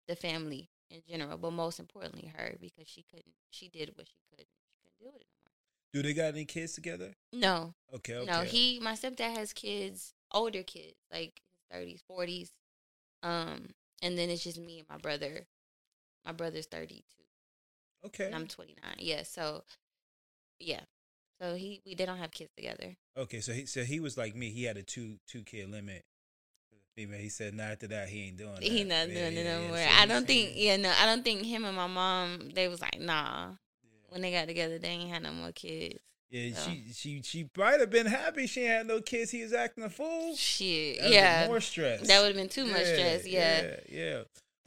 the family in general. But most importantly, her because she couldn't. She did what she could. She couldn't with it no do they got any kids together? No, Okay, okay. no, he my stepdad has kids, older kids, like thirties, forties. Um, and then it's just me and my brother. My brother's thirty two, okay. and I'm twenty nine. Yeah, so yeah, so he we they don't have kids together. Okay, so he so he was like me. He had a two two kid limit. Female. He said, "Not after that, he ain't doing that." He not Yeah, doing yeah, it no yeah. more. So I don't think. Yeah, no, I don't think him and my mom. They was like, nah. When they got together, they ain't had no more kids. Yeah, So. she she she might have been happy she had no kids. He was acting a fool. Shit, yeah, more stress. that would have been too much stress. Yeah. yeah, yeah.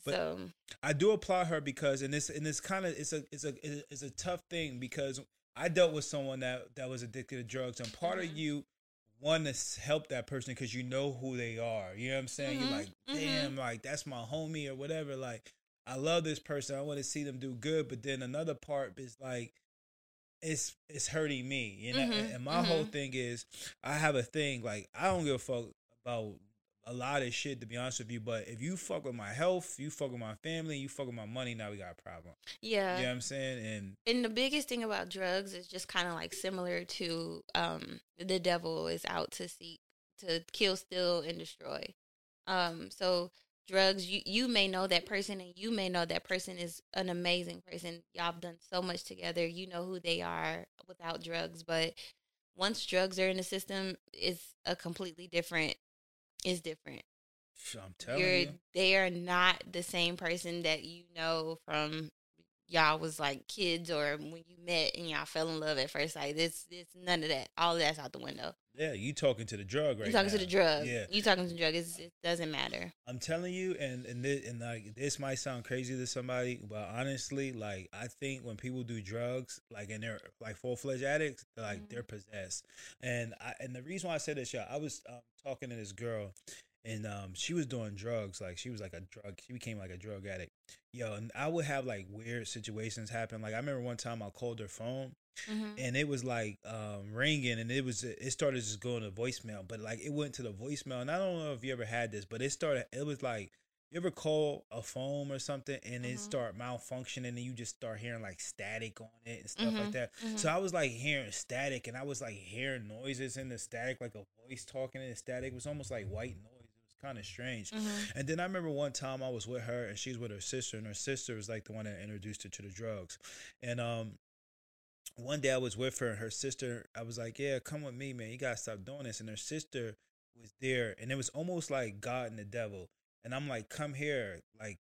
But- so I do applaud her because in this in this kind of it's a it's a it's a tough thing because I dealt with someone that that was addicted to drugs and part Mhm. of you want to help that person because you know who they are. You know what I'm saying? Mhm, You're like, mhm. damn, like that's my homie or whatever. Like I love this person. I want to see them do good. But then another part is like it's it's hurting me. You know, Mhm, and my whole mhm. thing is I have a thing like I don't give a fuck about a lot of shit to be honest with you. But if you fuck with my health, you fuck with my family, you fuck with my money, now we got a problem. yeah. You know what I'm saying? And And the biggest thing about drugs is just kind of like similar to um the devil is out to seek to kill, steal, and destroy. Um, so drugs, you you may know that person, and you may know that person is an amazing person. Y'all have done so much together. You know who they are without drugs, but once drugs are in the system, it's a completely different. It's different. I'm telling You're you, they are not the same person that you know from y'all was like kids or when you met and y'all fell in love at first sight. It's it's none of that. All of that's out the window. yeah, you talking to the drug right you talking to the drug. Yeah, You talking to the drug. It's, it doesn't matter. I'm telling you, and and this, and like this might sound crazy to somebody, but honestly, like I think when people do drugs, like and they're like full fledged addicts, they're, like Mhm. they're possessed. And I and the reason why I said this, yeah, I was um, talking to this girl, and um she was doing drugs, like she was like a drug, she became like a drug addict. Yo, and I would have like weird situations happen. Like I remember one time I called her phone Mm-hmm. and it was like um ringing and it was it started just going to voicemail but like it went to the voicemail and i don't know if you ever had this but it started it was like you ever call a phone or something and it Mhm. start malfunctioning and you just start hearing like static on it and stuff like Mhm, that mhm. so i was like hearing static and i was like hearing noises in the static like a voice talking in the static it was almost like white noise it kind of strange Mhm. and then I remember one time I was with her and she's with her sister, and her sister was like the one that introduced her to the drugs. And um, one day I was with her, and her sister, I was like, "Yeah, come with me, man. You gotta stop doing this." And her sister was there, and it was almost like God and the devil. And I'm like, "Come here," like,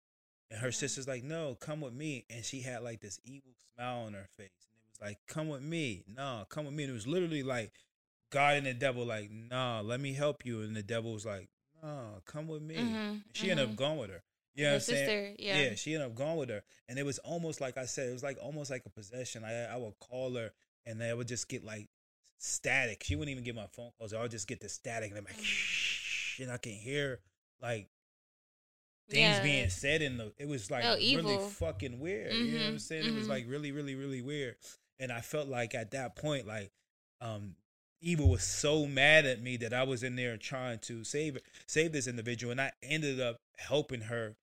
and her sister's like, "No, come with me." And she had like this evil smile on her face, and it was like, "Come with me, no, come with me." And it was literally like God and the devil, like, "Nah, let me help you," and the devil was like, "No, come with me." Mhm, She ended up going with her. You know Her what I'm saying? sister, yeah. she ended up going with her, and it was almost like I said, it was like almost like a possession. I I would call her, and I would just get like static. She wouldn't even get my phone calls. I would just get the static, and I'm like, Mhm. shh, and I can hear like things Yeah. being said in the. It was like Oh, really fucking weird. You know what I'm Mhm, saying? It was like really, really, really weird, and I felt like at that point, like, um. Evil was so mad at me that I was in there trying to save save this individual, and I ended up helping her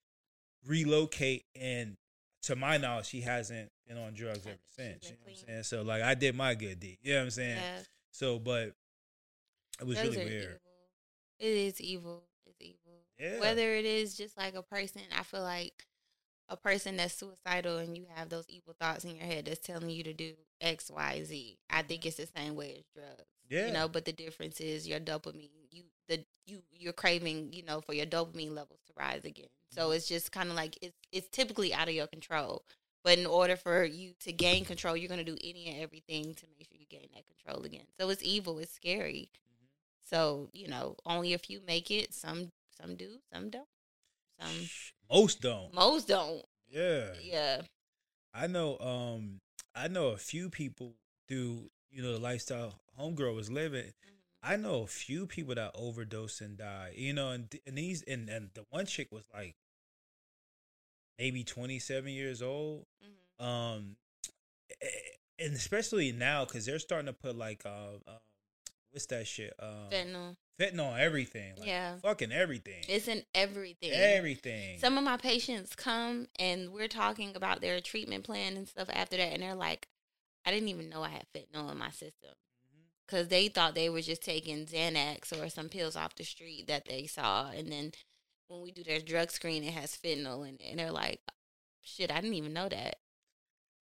relocate. And to my knowledge, she hasn't been on drugs ever since. You know what I'm saying? So like, I did my good deed. You know what I'm saying? Yeah. So, but it was Drugs really weird. evil. It is evil. It's evil. Yeah. Whether it is just like a person, I feel like a person that's suicidal and you have those evil thoughts in your head that's telling you to do X, Y, Z. I think mm-hmm. it's the same way as drugs. Yeah. You know, but the difference is your dopamine. You the you you're craving, you know, for your dopamine levels to rise again. Mm-hmm. So it's just kind of like it's it's typically out of your control. But in order for you to gain control, you're gonna do any and everything to make sure you gain that control again. So it's evil. It's scary. Mm-hmm. So you know, only a few make it. Some some do. Some don't. Some Most don't. most don't. Yeah. Yeah. I know um I know a few people through, you know, the lifestyle homegirl was living. Mm-hmm. I know a few people that overdose and die. You know, and and these and, and the one chick was like maybe 27 years old. Mhm. Um eh, and especially now cuz they're starting to put like uh, uh what's that shit? Um Fentanyl. fentanyl everything. Like, Yeah. Fucking everything. It's in everything. everything. Some of my patients come and we're talking about their treatment plan and stuff after that, and they're like, I didn't even know I had fentanyl in my system. Mm-hmm. Because they thought they were just taking Xanax or some pills off the street that they saw. And then when we do their drug screen, it has fentanyl in it. And they're like, shit, I didn't even know that.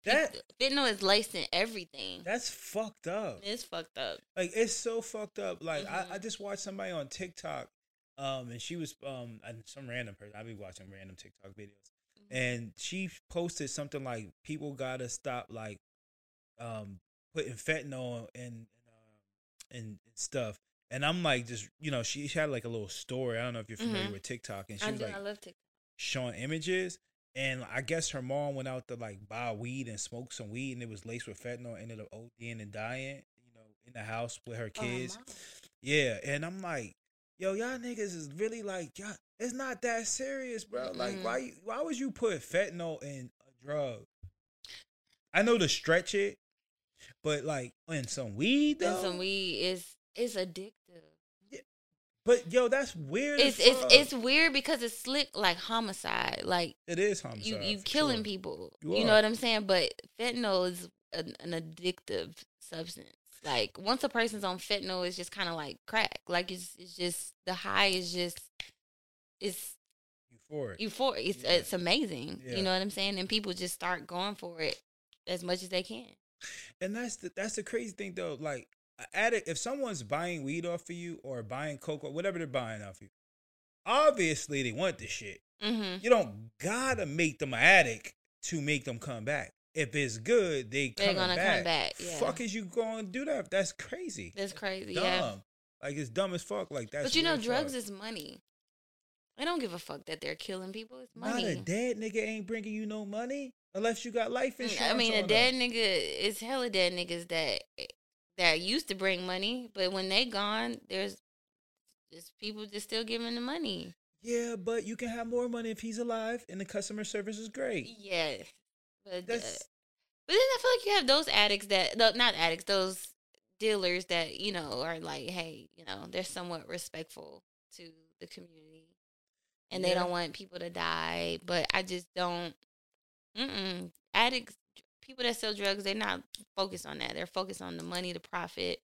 that Fentanyl is laced in everything. that's fucked up. It's fucked up. Like it's so fucked up. Like Mhm. I, I just watched somebody on TikTok, um, and she was um some random person. I be watching random TikTok videos, Mm-hmm. and she posted something like people gotta stop like um putting fentanyl and and, stuff. And I'm like, just you know, she, she had like a little story. I don't know if you're familiar Mhm. with TikTok, and she I was do. like I love TikTok. showing images. And I guess her mom went out to like buy weed and smoke some weed, and it was laced with fentanyl. Ended up ODing and dying, you know, in the house with her kids. Oh. Yeah, and I'm like, yo, y'all niggas is really like, y'all, it's not that serious, bro. Like, Mm-mm. why, why would you put fentanyl in a drug? I know to stretch it, but like in some weed though. And some weed is it's addictive. Yeah. but yo, that's weird. It's it's fuck. it's weird because it's slick like homicide. Like it is homicide. you you killing sure. people. You You, know what I'm saying? But fentanyl is an, an addictive substance. Like once a person's on fentanyl, it's just kind of like crack. Like it's it's just the high is just it's Euphoric. euphoric. It's Yeah. it's amazing. Yeah. You know what I'm saying? And people just start going for it as much as they can. And that's the that's the crazy thing though. Like addict, if someone's buying weed off of you or buying coke or whatever they're buying off you, obviously they want the shit. hmm You don't gotta make them an addict to make them come back. If it's good, they They're gonna back. come back. Yeah, Fuck is you going to do that? That's crazy. that's crazy. dumb. Yeah. Like it's dumb as fuck. Like that's. but you know, drugs fuck. is money. I don't give a fuck that they're killing people. It's money. not a dead nigga ain't bringing you no money unless you got life Mm, insurance. I mean, a dead nigga is hella dead niggas that that used to bring money, but when they gone, there's just people just still giving the money. Yeah, but you can have more money if he's alive and the customer service is great. Yeah, but uh, That's but then I feel like you have those addicts that no, not addicts, those dealers that you know are like, hey, you know, they're somewhat respectful to the community, and they don't want people to die. But I just don't. Mm-mm. Addicts, people that sell drugs, they're not focused on that. They're focused on the money, the profit,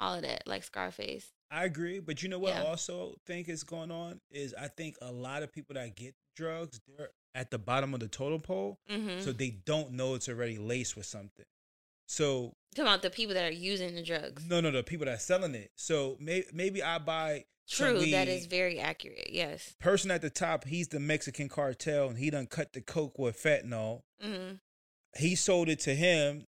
all of that, like Scarface. I agree, but you know what? I also think is going on is I think a lot of people that get drugs, they're at the bottom of the totem pole, Mm-hmm. so they don't know it's already laced with something. So Talking about the people that are using the drugs. no, no, the people that are selling it. So may, maybe I buy True, that is very accurate. Yes. person at the top. He's the Mexican cartel, and he done cut the coke with fentanyl. Mm-hmm. He sold it to him.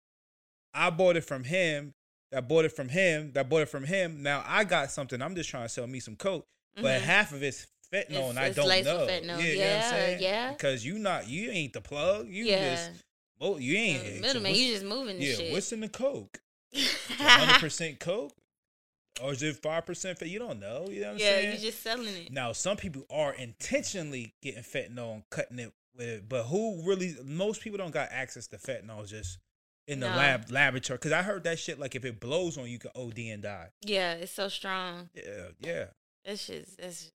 I bought it from him. That bought it from him. That bought it from him. Now I got something. I'm just trying to sell me some coke, but half of it's fentanyl, Mm-hmm. It's- and I don't know. fentanyl. you know what I'm Yeah, saying? yeah. Because you not you ain't the plug. You yeah. just well, you ain't Uh, so middleman, you just moving the yeah. shit. What's in the coke? Hundred *laughs* percent coke, or is it five percent? Fat? You don't know. You know what I'm yeah, saying? you just selling it. Now, some people are intentionally getting fentanyl and cutting it with it, but who really? Most people don't got access to fentanyl just in the No. lab laboratory. Because I heard that shit like if it blows on you, you can OD and die. Yeah, it's so strong. Yeah, yeah, That shit's that's just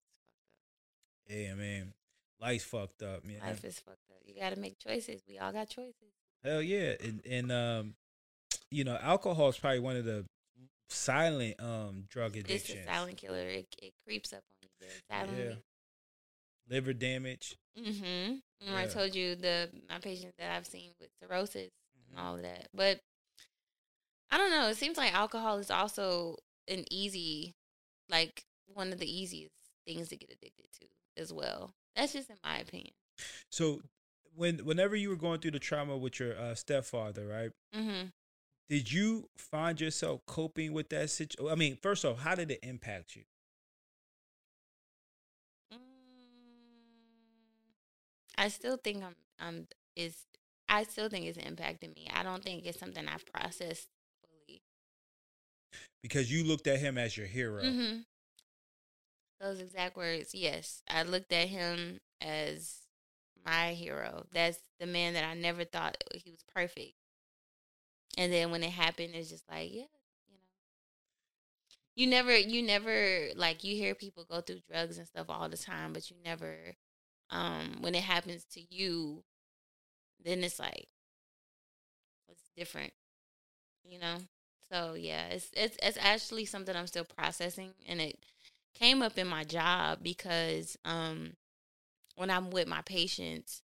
yeah, man. Life's fucked up, man. life is fucked up. You got to make choices. We all got choices. Hell yeah, and and um, you know, alcohol is probably one of the silent um drug addiction. It's a silent killer. It, it creeps up on you silently. Liver damage. Mm-hmm. Remember I told you the my patients that I've seen with cirrhosis Mm-hmm. and all of that. But I don't know. It seems like alcohol is also an easy, like one of the easiest things to get addicted to as well. That's just in my opinion. So, when whenever you were going through the trauma with your uh, stepfather, right? Mm-hmm. Did you find yourself coping with that situation? I mean, first off, how did it impact you? Mm, I still think I'm I'm is I still think it's impacting me. I don't think it's something I've processed fully. Because you looked at him as your hero. hmm Those exact words. Yes, I looked at him as my hero. That's the man that I never thought he was perfect. And then when it happened, it's just like, yeah, you know. You never, you never like you hear people go through drugs and stuff all the time, but you never, um, when it happens to you, then it's like, it's different, you know. So yeah, it's it's it's actually something I'm still processing, and it came up in my job because um when I'm with my patients,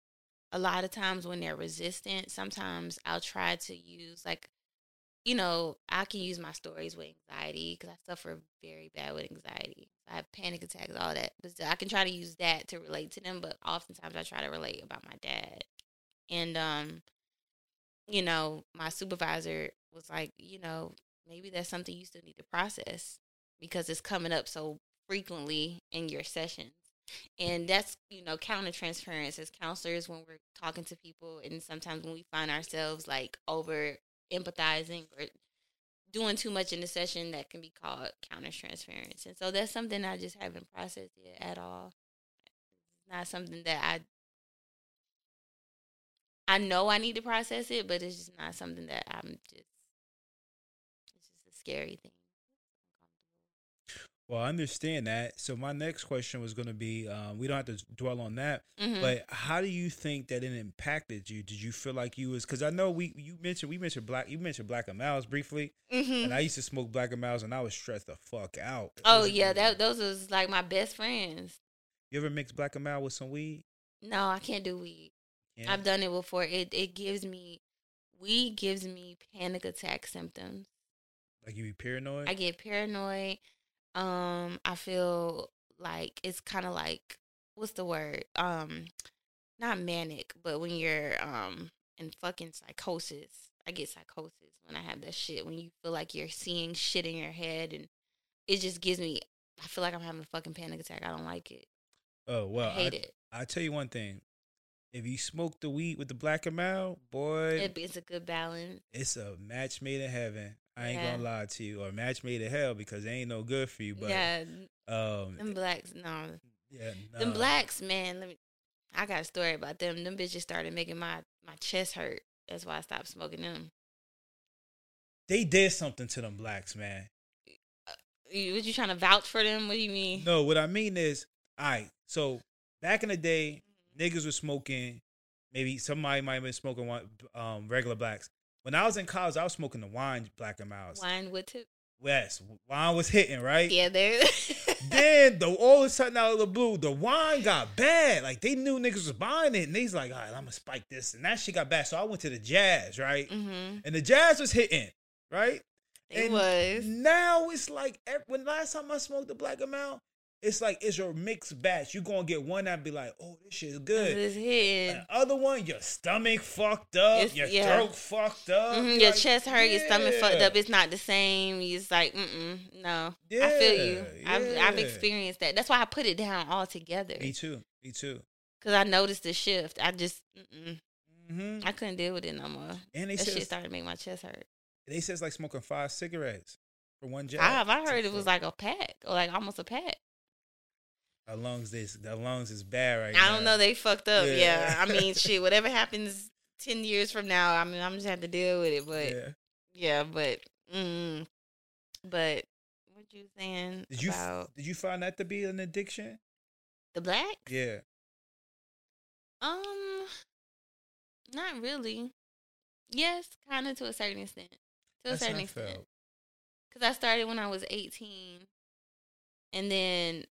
a lot of times when they're resistant, sometimes I'll try to use like, you know, I can use my stories with anxiety because I suffer very bad with anxiety. I have panic attacks, all that. But I can try to use that to relate to them, but oftentimes I try to relate about my dad. And um, you know, my supervisor was like, you know, maybe that's something you still need to process because it's coming up so frequently in your sessions. And that's, you know, counter transference as counselors when we're talking to people and sometimes when we find ourselves like over empathizing or doing too much in the session that can be called counter transference. And so that's something I just haven't processed yet at all. It's not something that I I know I need to process it, but it's just not something that I'm just it's just a scary thing. Well, I understand that. So my next question was going to be, um, we don't have to dwell on that, Mhm. but how do you think that it impacted you? Did you feel like you was because I know we you mentioned we mentioned black you mentioned Black and Milds briefly, Mhm. and I used to smoke Black and Milds, and I was stressed the fuck out. Oh yeah, that those was like my best friends. You ever mix black and mild with some weed? No, I can't do weed. Yeah. I've done it before. It it gives me weed gives me panic attack symptoms. like you be paranoid. I get paranoid. Um, I feel like it's kind of like what's the word? Um, not manic, but when you're um in fucking psychosis. I get psychosis when I have that shit. When you feel like you're seeing shit in your head, and it just gives me. I feel like I'm having a fucking panic attack. I don't like it. oh well, I hate it. I tell you one thing. If you smoke the weed with the black and mild, boy, it. It's a good balance. it's a match made in heaven. I ain't Yeah. gonna lie to you, or match made in hell because it ain't no good for you. But yeah, um, them blacks. No, yeah, them blacks, man. Let me. I got a story about them. Them bitches started making my my chest hurt. That's why I stopped smoking them. they did something to them blacks, man. You, what you trying to vouch for them? What do you mean? No, what I mean is, all right. So back in the day, niggas were smoking. Maybe somebody might have been smoking one, um, regular blacks. When I was in college, I was smoking the wine Black and Milds. Wine wood tip. Yes, wine was hitting right. Yeah, there. *laughs* Then the all of a sudden out of the blue, the wine got bad. Like they knew niggas was buying it, and they's like, all right, I'm gonna spike this, and that shit got bad. So I went to the jazz, right? mm-hmm. And the jazz was hitting, right? It And was. Now it's like when last time I smoked the Black and Mild, it's like it's your mixed batch. You're gonna get one that be like, oh, this shit is good. Hitting. The other one, your stomach fucked up, It's- your yeah. throat fucked up, Mhm, Your like, chest hurt, your stomach fucked up. It's not the same. It's like, mm no. I feel you. Yeah, I've, I've experienced that. That's why I put it down altogether. Me too. Me too. Because I noticed the shift. I just, mm-mm. hmm I couldn't deal with it no more. And they that said shit started to make my chest hurt. they it's like smoking five cigarettes for one jab. Five. I heard it was like a pack or like almost a pack. Our lungs. This the lungs is bad right now. I don't know. They fucked up. Yeah. Yeah. I mean, *laughs* shit. Whatever happens ten years from now, I mean, I'm just have to deal with it. But Yeah. yeah, but mm, but what you saying Did you about did you find that to be an addiction? the black? Yeah. Um, not really. Yes, kind of to a certain extent. To a That's how certain extent. Because I started when I was 18. And then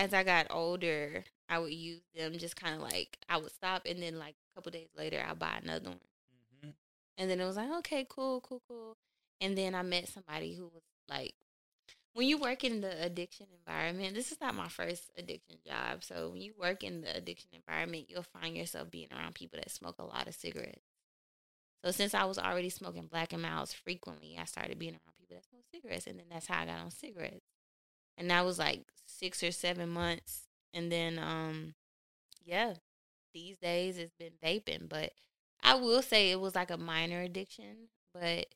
as I got older, I would use them just kind of like, I would stop. And then, like, a couple days later, I'll buy another one. Mhm. And then it was like, okay, cool, cool, cool. And then I met somebody who was like, when you work in the addiction environment, this is not my first addiction job. So when you work in the addiction environment, you'll find yourself being around people that smoke a lot of cigarettes. So since I was already smoking Black and Milds frequently, I started being around people that smoke cigarettes, and then that's how I got on cigarettes. And that was like six or seven months, and then um, yeah, these days it's been vaping, but I will say it was like a minor addiction, but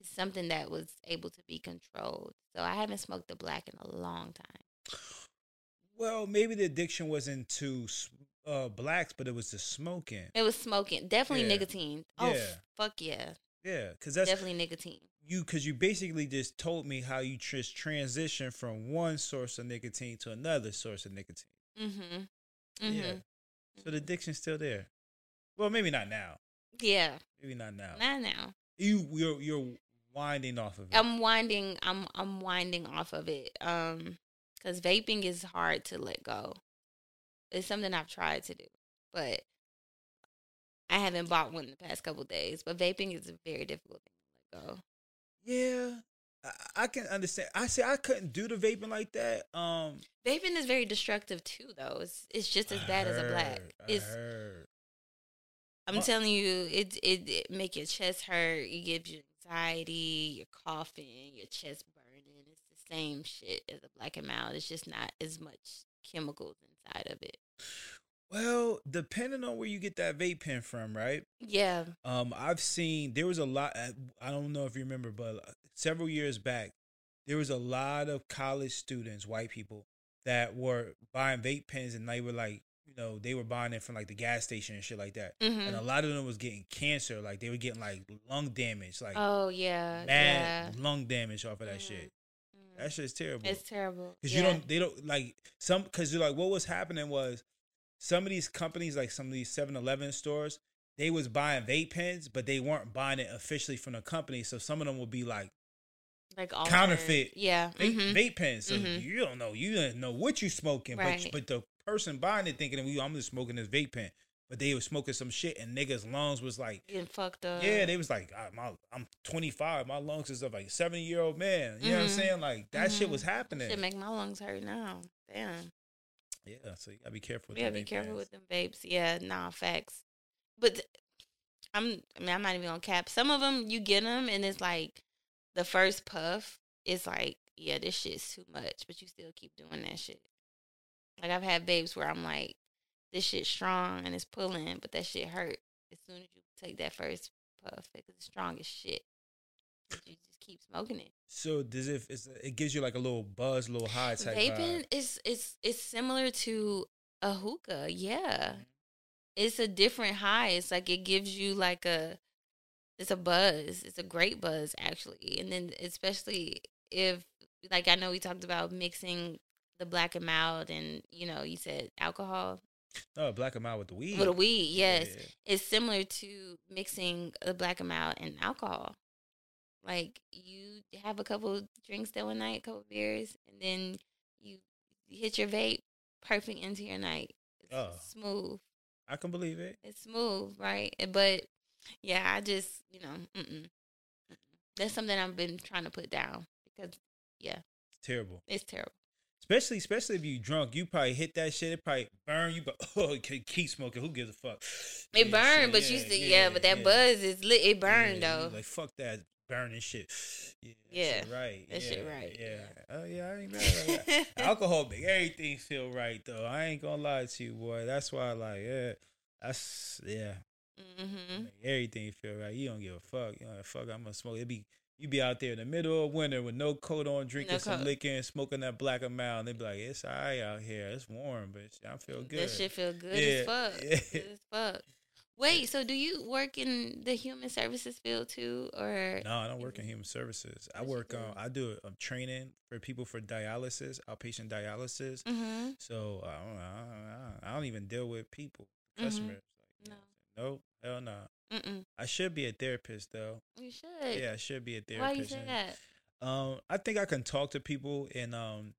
it's something that was able to be controlled. So I haven't smoked the black in a long time. Well, maybe the addiction wasn't to uh, blacks, but it was the smoking. It was smoking, definitely Yeah. nicotine. Oh Yeah. fuck yeah, Yeah, because that's definitely nicotine. you. Because you basically just told me how you just transition from one source of nicotine to another source of nicotine. Mm-hmm. Yeah. Mm-hmm. So the addiction's still there. Well, maybe not now. Yeah. Maybe not now. Not now. You you're you're winding off of it. I'm winding. I'm I'm winding off of it. Um, because vaping is hard to let go. It's something I've tried to do, but I haven't bought one in the past couple days. But vaping is a very difficult thing to let go. yeah, I, I can understand. I say I couldn't do the vaping like that. Um, Vaping is very destructive too, though. It's it's just as bad as a black. heard, I It's heard. I'm Well- telling you, it, it it make your chest hurt. It gives you anxiety. You're coughing. Your chest burning. It's the same shit as a black and mild. It's just not as much chemicals inside of it. Well, depending on where you get that vape pen from, right? Yeah. Um, I've seen there was a lot. uh, I don't know if you remember, but uh, several years back, there was a lot of college students, white people, that were buying vape pens, and they were like, you know, they were buying it from like the gas station and shit like that. hmm And a lot of them was getting cancer, like they were getting like lung damage, like Oh yeah. mad yeah. lung damage off of that Mhm. shit. Mhm. That shit's terrible. It's terrible. Because yeah. you don't, they don't like some. Because you're like, what was happening was some of these companies, like some of these 7-Eleven stores, they was buying vape pens, but they weren't buying it officially from the company. So some of them will be like like counterfeit Yeah. vape, mhm. vape pens. So Mhm. you don't know, you don't know what you're smoking, but Right. but the person buying it thinking, "Well, I'm just smoking this vape pen," but they was smoking some shit, and niggas' lungs was like. Getting fucked up. Yeah, they was like, I'm, I'm 25. My lungs is of like a 70 year old man. You know what I'm Mhm. saying? Like that shit was happening. Should make my lungs hurt now. Damn. Yeah, so you gotta be careful. With Yeah, be careful pens. with them vapes. Yeah, nah, facts. But th- I'm, I mean, I'm not even gonna cap. Some of them you get them, and it's like the first puff. It's like, yeah, this shit's too much, but you still keep doing that shit. Like I've had vapes where I'm like, this shit's strong and it's pulling, but that shit hurt as soon as you take that first puff because it's strong as shit. You just keep smoking it. So does it? It's, it gives you like a little buzz, a little high *laughs* type. Vaping is is is similar to a hookah. Yeah, Mhm. it's a different high. It's like it gives you like a it's a buzz. It's a great buzz actually. And then especially if like I know we talked about mixing the black and mild and you know you said alcohol Oh, black and mild with the weed. with the weed. Yes, Yeah. it's similar to mixing the black and mild and alcohol. Like you have a couple drinks that one night, a couple beers, and then you hit your vape, perfect into your night. It's Oh. smooth. I can believe it. It's smooth, right? But yeah, I just you know, mm-mm, that's something I've been trying to put down because yeah, It's terrible. it's terrible. Especially, especially if you drunk, you probably hit that shit. It probably burn you, but *laughs* oh, keep smoking. Who gives a fuck? It Yeah, burned, but you still yeah, but that yeah. buzz is lit. It burned Yeah, though. Like fuck that burning shit. Yeah, Yeah, shit right. that yeah, shit right, Yeah. Oh yeah, I ain't mad. *laughs* Alcohol make everything feel right though. I ain't gonna lie to you, boy. That's why, I like, yeah, that's yeah. hmm everything feel right. You don't give a fuck. You know, fuck. I'm gonna smoke. It be you be out there in the middle of winter with no coat on, drinking No some coat. liquor and smoking that black mild. And they be like, "It's alright out here. It's warm, but I feel good." That shit feel good Yeah, as fuck. yeah. *laughs* Good as fuck. Wait, so do you work in the human services field too, or No, I don't work in human services. I work on. I do um, training for people for dialysis, outpatient dialysis. Mm-hmm. So I don't, I don't, I don't even deal with people, Mhm. customers. Like, No. Nope, hell no. Mm-mm. I should be a therapist though. You should. Yeah, I should be a therapist. Why you say that? Um, I think I can talk to people, and um,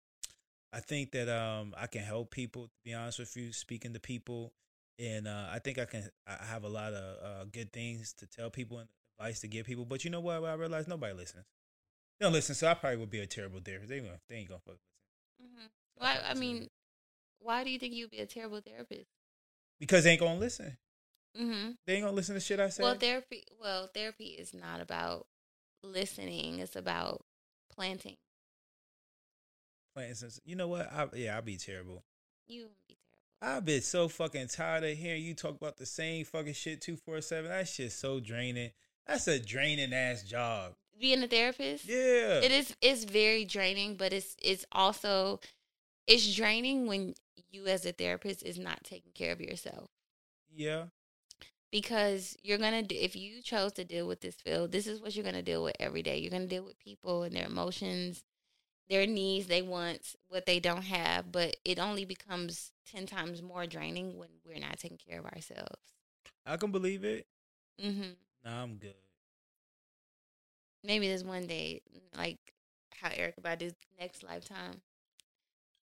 I think that um, I can help people. To be honest with you, speaking to people, and uh, I think I can. I have a lot of uh, good things to tell people and advice to give people. But you know what? I realize nobody listens. They don't listen, so I probably would be a terrible therapist. They, ain't gonna- they ain't gonna fuck with hmm. Why? I mean, why do you think you'd be a terrible therapist? because they ain't gonna listen. Mm-hmm. They ain't gonna listen to shit I say. Well, therapy. Well, therapy is not about listening. It's about planting. Planting. you know what? I, yeah, I'll be terrible. You be terrible. I've been so fucking tired of hearing you talk about the same fucking shit two four seven. That shit's so draining. That's a draining ass job. Being a therapist, Yeah. it is it's very draining, but it's it's also it's draining when you as a therapist is not taking care of yourself. Yeah. because you're gonna do if you chose to deal with this field this is what you're gonna deal with every day you're gonna deal with people and their emotions their needs they want what they don't have but it only becomes 10 times more draining when we're not taking care of ourselves I can believe it. Mm-hmm. Nah, I'm good. maybe this one day like how eric about this next lifetime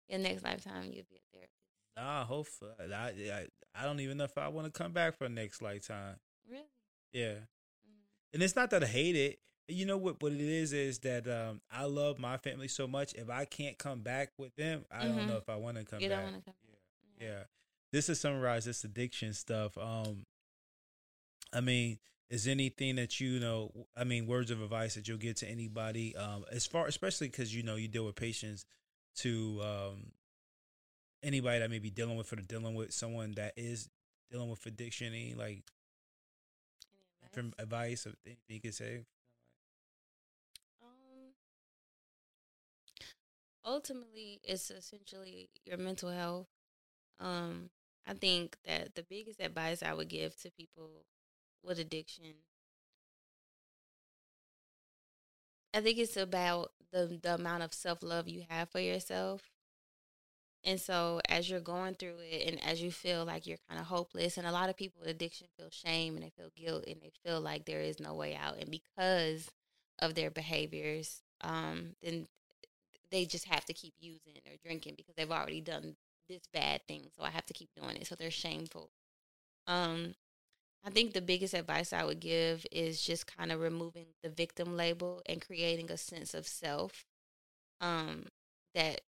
your next lifetime you'll be a therapist Nah, hope I, I I don't even know if I want to come back for next lifetime. really Yeah. Mhm. And it's not that I hate it. You know what? What it is is that um, I love my family so much. If I can't come back with them, I don't Mhm. know if I want to come you back. don't want to come Yeah. yeah. This is summarize this addiction stuff. Um, I mean, is anything that you know? I mean, words of advice that you'll give to anybody, um, as far, especially because you know you deal with patients, to um, anybody that may be dealing with or dealing with someone that is dealing with addiction. Any like Any advice? from advice or anything you could say? Ultimately, it's essentially your mental health. Um, I think that the biggest advice I would give to people with addiction, I think it's about the the amount of self love you have for yourself. And so, as you're going through it, and as you feel like you're kind of hopeless, and a lot of people with addiction feel shame and they feel guilt and they feel like there is no way out, and because of their behaviors, um, then they just have to keep using or drinking because they've already done this bad thing. So I have to keep doing it. So they're shameful. Um, I think the biggest advice I would give is just kind of removing the victim label and creating a sense of self um, that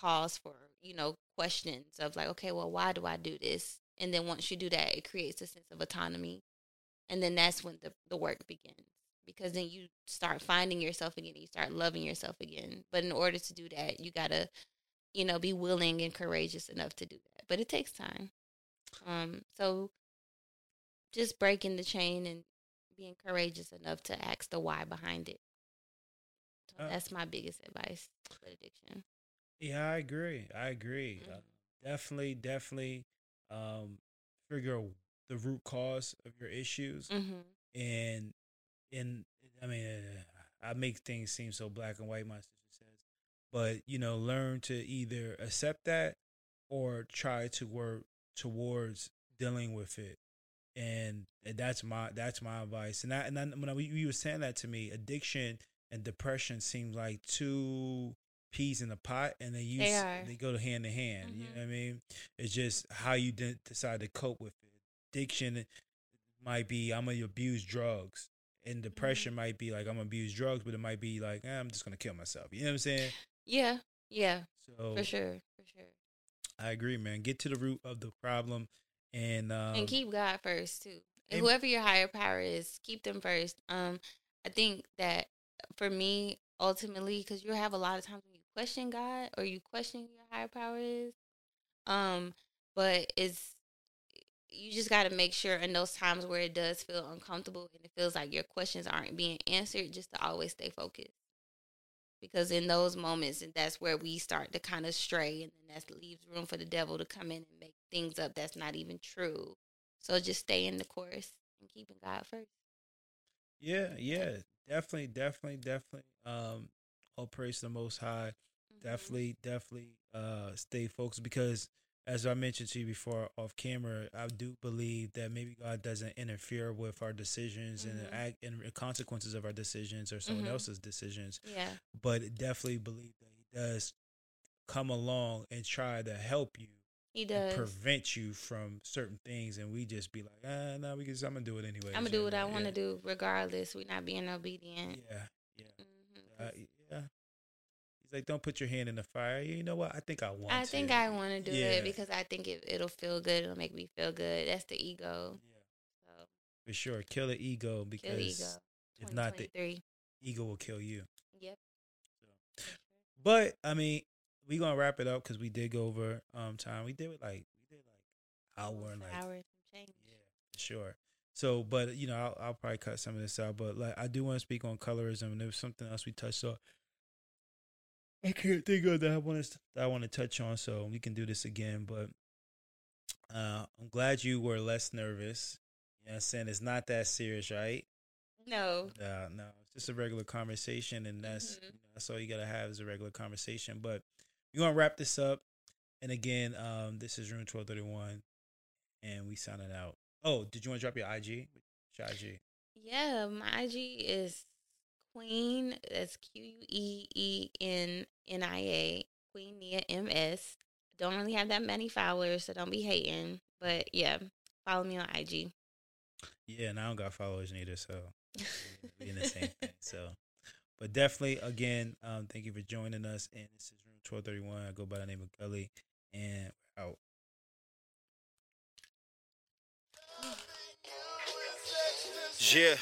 calls for, you know, questions of like, okay, well, why do I do this? And then once you do that, it creates a sense of autonomy. And then that's when the, the work begins because then you start finding yourself again. You start loving yourself again. But in order to do that, you got to, you know, be willing and courageous enough to do that. But it takes time. Um, so just breaking the chain and being courageous enough to ask the why behind it. So Uh, that's my biggest advice with addiction. Yeah, I agree. I agree. Mhm. Uh, definitely, definitely um, figure the root cause of your issues, Mm-hmm. and and I mean, I make things seem so black and white. My sister says, but you know, learn to either accept that or try to work towards dealing with it. And, and that's my that's my advice. And I, and I, when I, you were saying that to me, addiction and depression seems like two peas in a pot, and they use They they go hand in hand. You Mhm. know what I mean? It's just how you de- decide to cope with it. Addiction might be I'm gonna abuse drugs, and depression might be like I'm gonna abuse drugs, but it might be like eh, I'm just gonna kill myself. You know what I'm saying? Yeah, yeah, So for sure, for sure. I agree, man. Get to the root of the problem, and um, and keep God first too. And whoever your higher power is, keep them first. Um, I think that for me, ultimately, because you have a lot of times when you question God or you question who your higher power is, um, but it's you just got to make sure in those times where it does feel uncomfortable and it feels like your questions aren't being answered, just to always stay focused. Because in those moments, and that's where we start to kind of stray, and then that leaves room for the devil to come in and make things up that's not even true. So just stay in the course and keeping God first. yeah, yeah, definitely, definitely, definitely. Um, all praise the Most High. Mm-hmm. Definitely, definitely, uh, stay focused because, as I mentioned to you before off camera, I do believe that maybe God doesn't interfere with our decisions and Mhm. the act and consequences of our decisions or someone Mhm. else's decisions. Yeah. But definitely believe that He does come along and try to help you He and does. prevent you from certain things, and we just be like, ah, no, we just I'm gonna do it anyway. I'm gonna do what I want to do regardless. We're not being obedient. Yeah, yeah, Mhm, uh, yeah. He's like, don't put your hand in the fire. You know what? I think I want. I think to. I want to do Yeah. it because I think it, it'll feel good. It'll make me feel good. That's the ego. Yeah, So for sure. Kill the ego because the ego. if not, the 2023. ego will kill you. Yep. But I mean, we gonna wrap it up because we did go over um time. We did it like we did like hour and like hours and change. yeah, for sure. So, but you know, I'll, I'll probably cut some of this out. But like, I do want to speak on colorism, and there was something else we touched on. I can't think of that I want to that I want to touch on, so we can do this again. But uh, I'm glad you were less nervous. You know, what I'm saying it's not that serious, right? No. Uh, no, it's just a regular conversation, and that's Mhm. you know, that's all you gotta have is a regular conversation. But we're gonna wrap this up. And again, um, this is Room Twelve Thirty One, and we signing out. Oh, did you want to drop your IG? What's your IG? Yeah, my IG is Queen. That's Q U E E N N I A. Queen Nia M S. Don't really have that many followers, so don't be hating. But yeah, follow me on IG. Yeah, and I don't got followers neither, so we in the same thing. *laughs* So, but definitely, again, um, thank you for joining us. And this is Room Twelve Thirty One. I go by the name of Gully, and we're out. Yeah.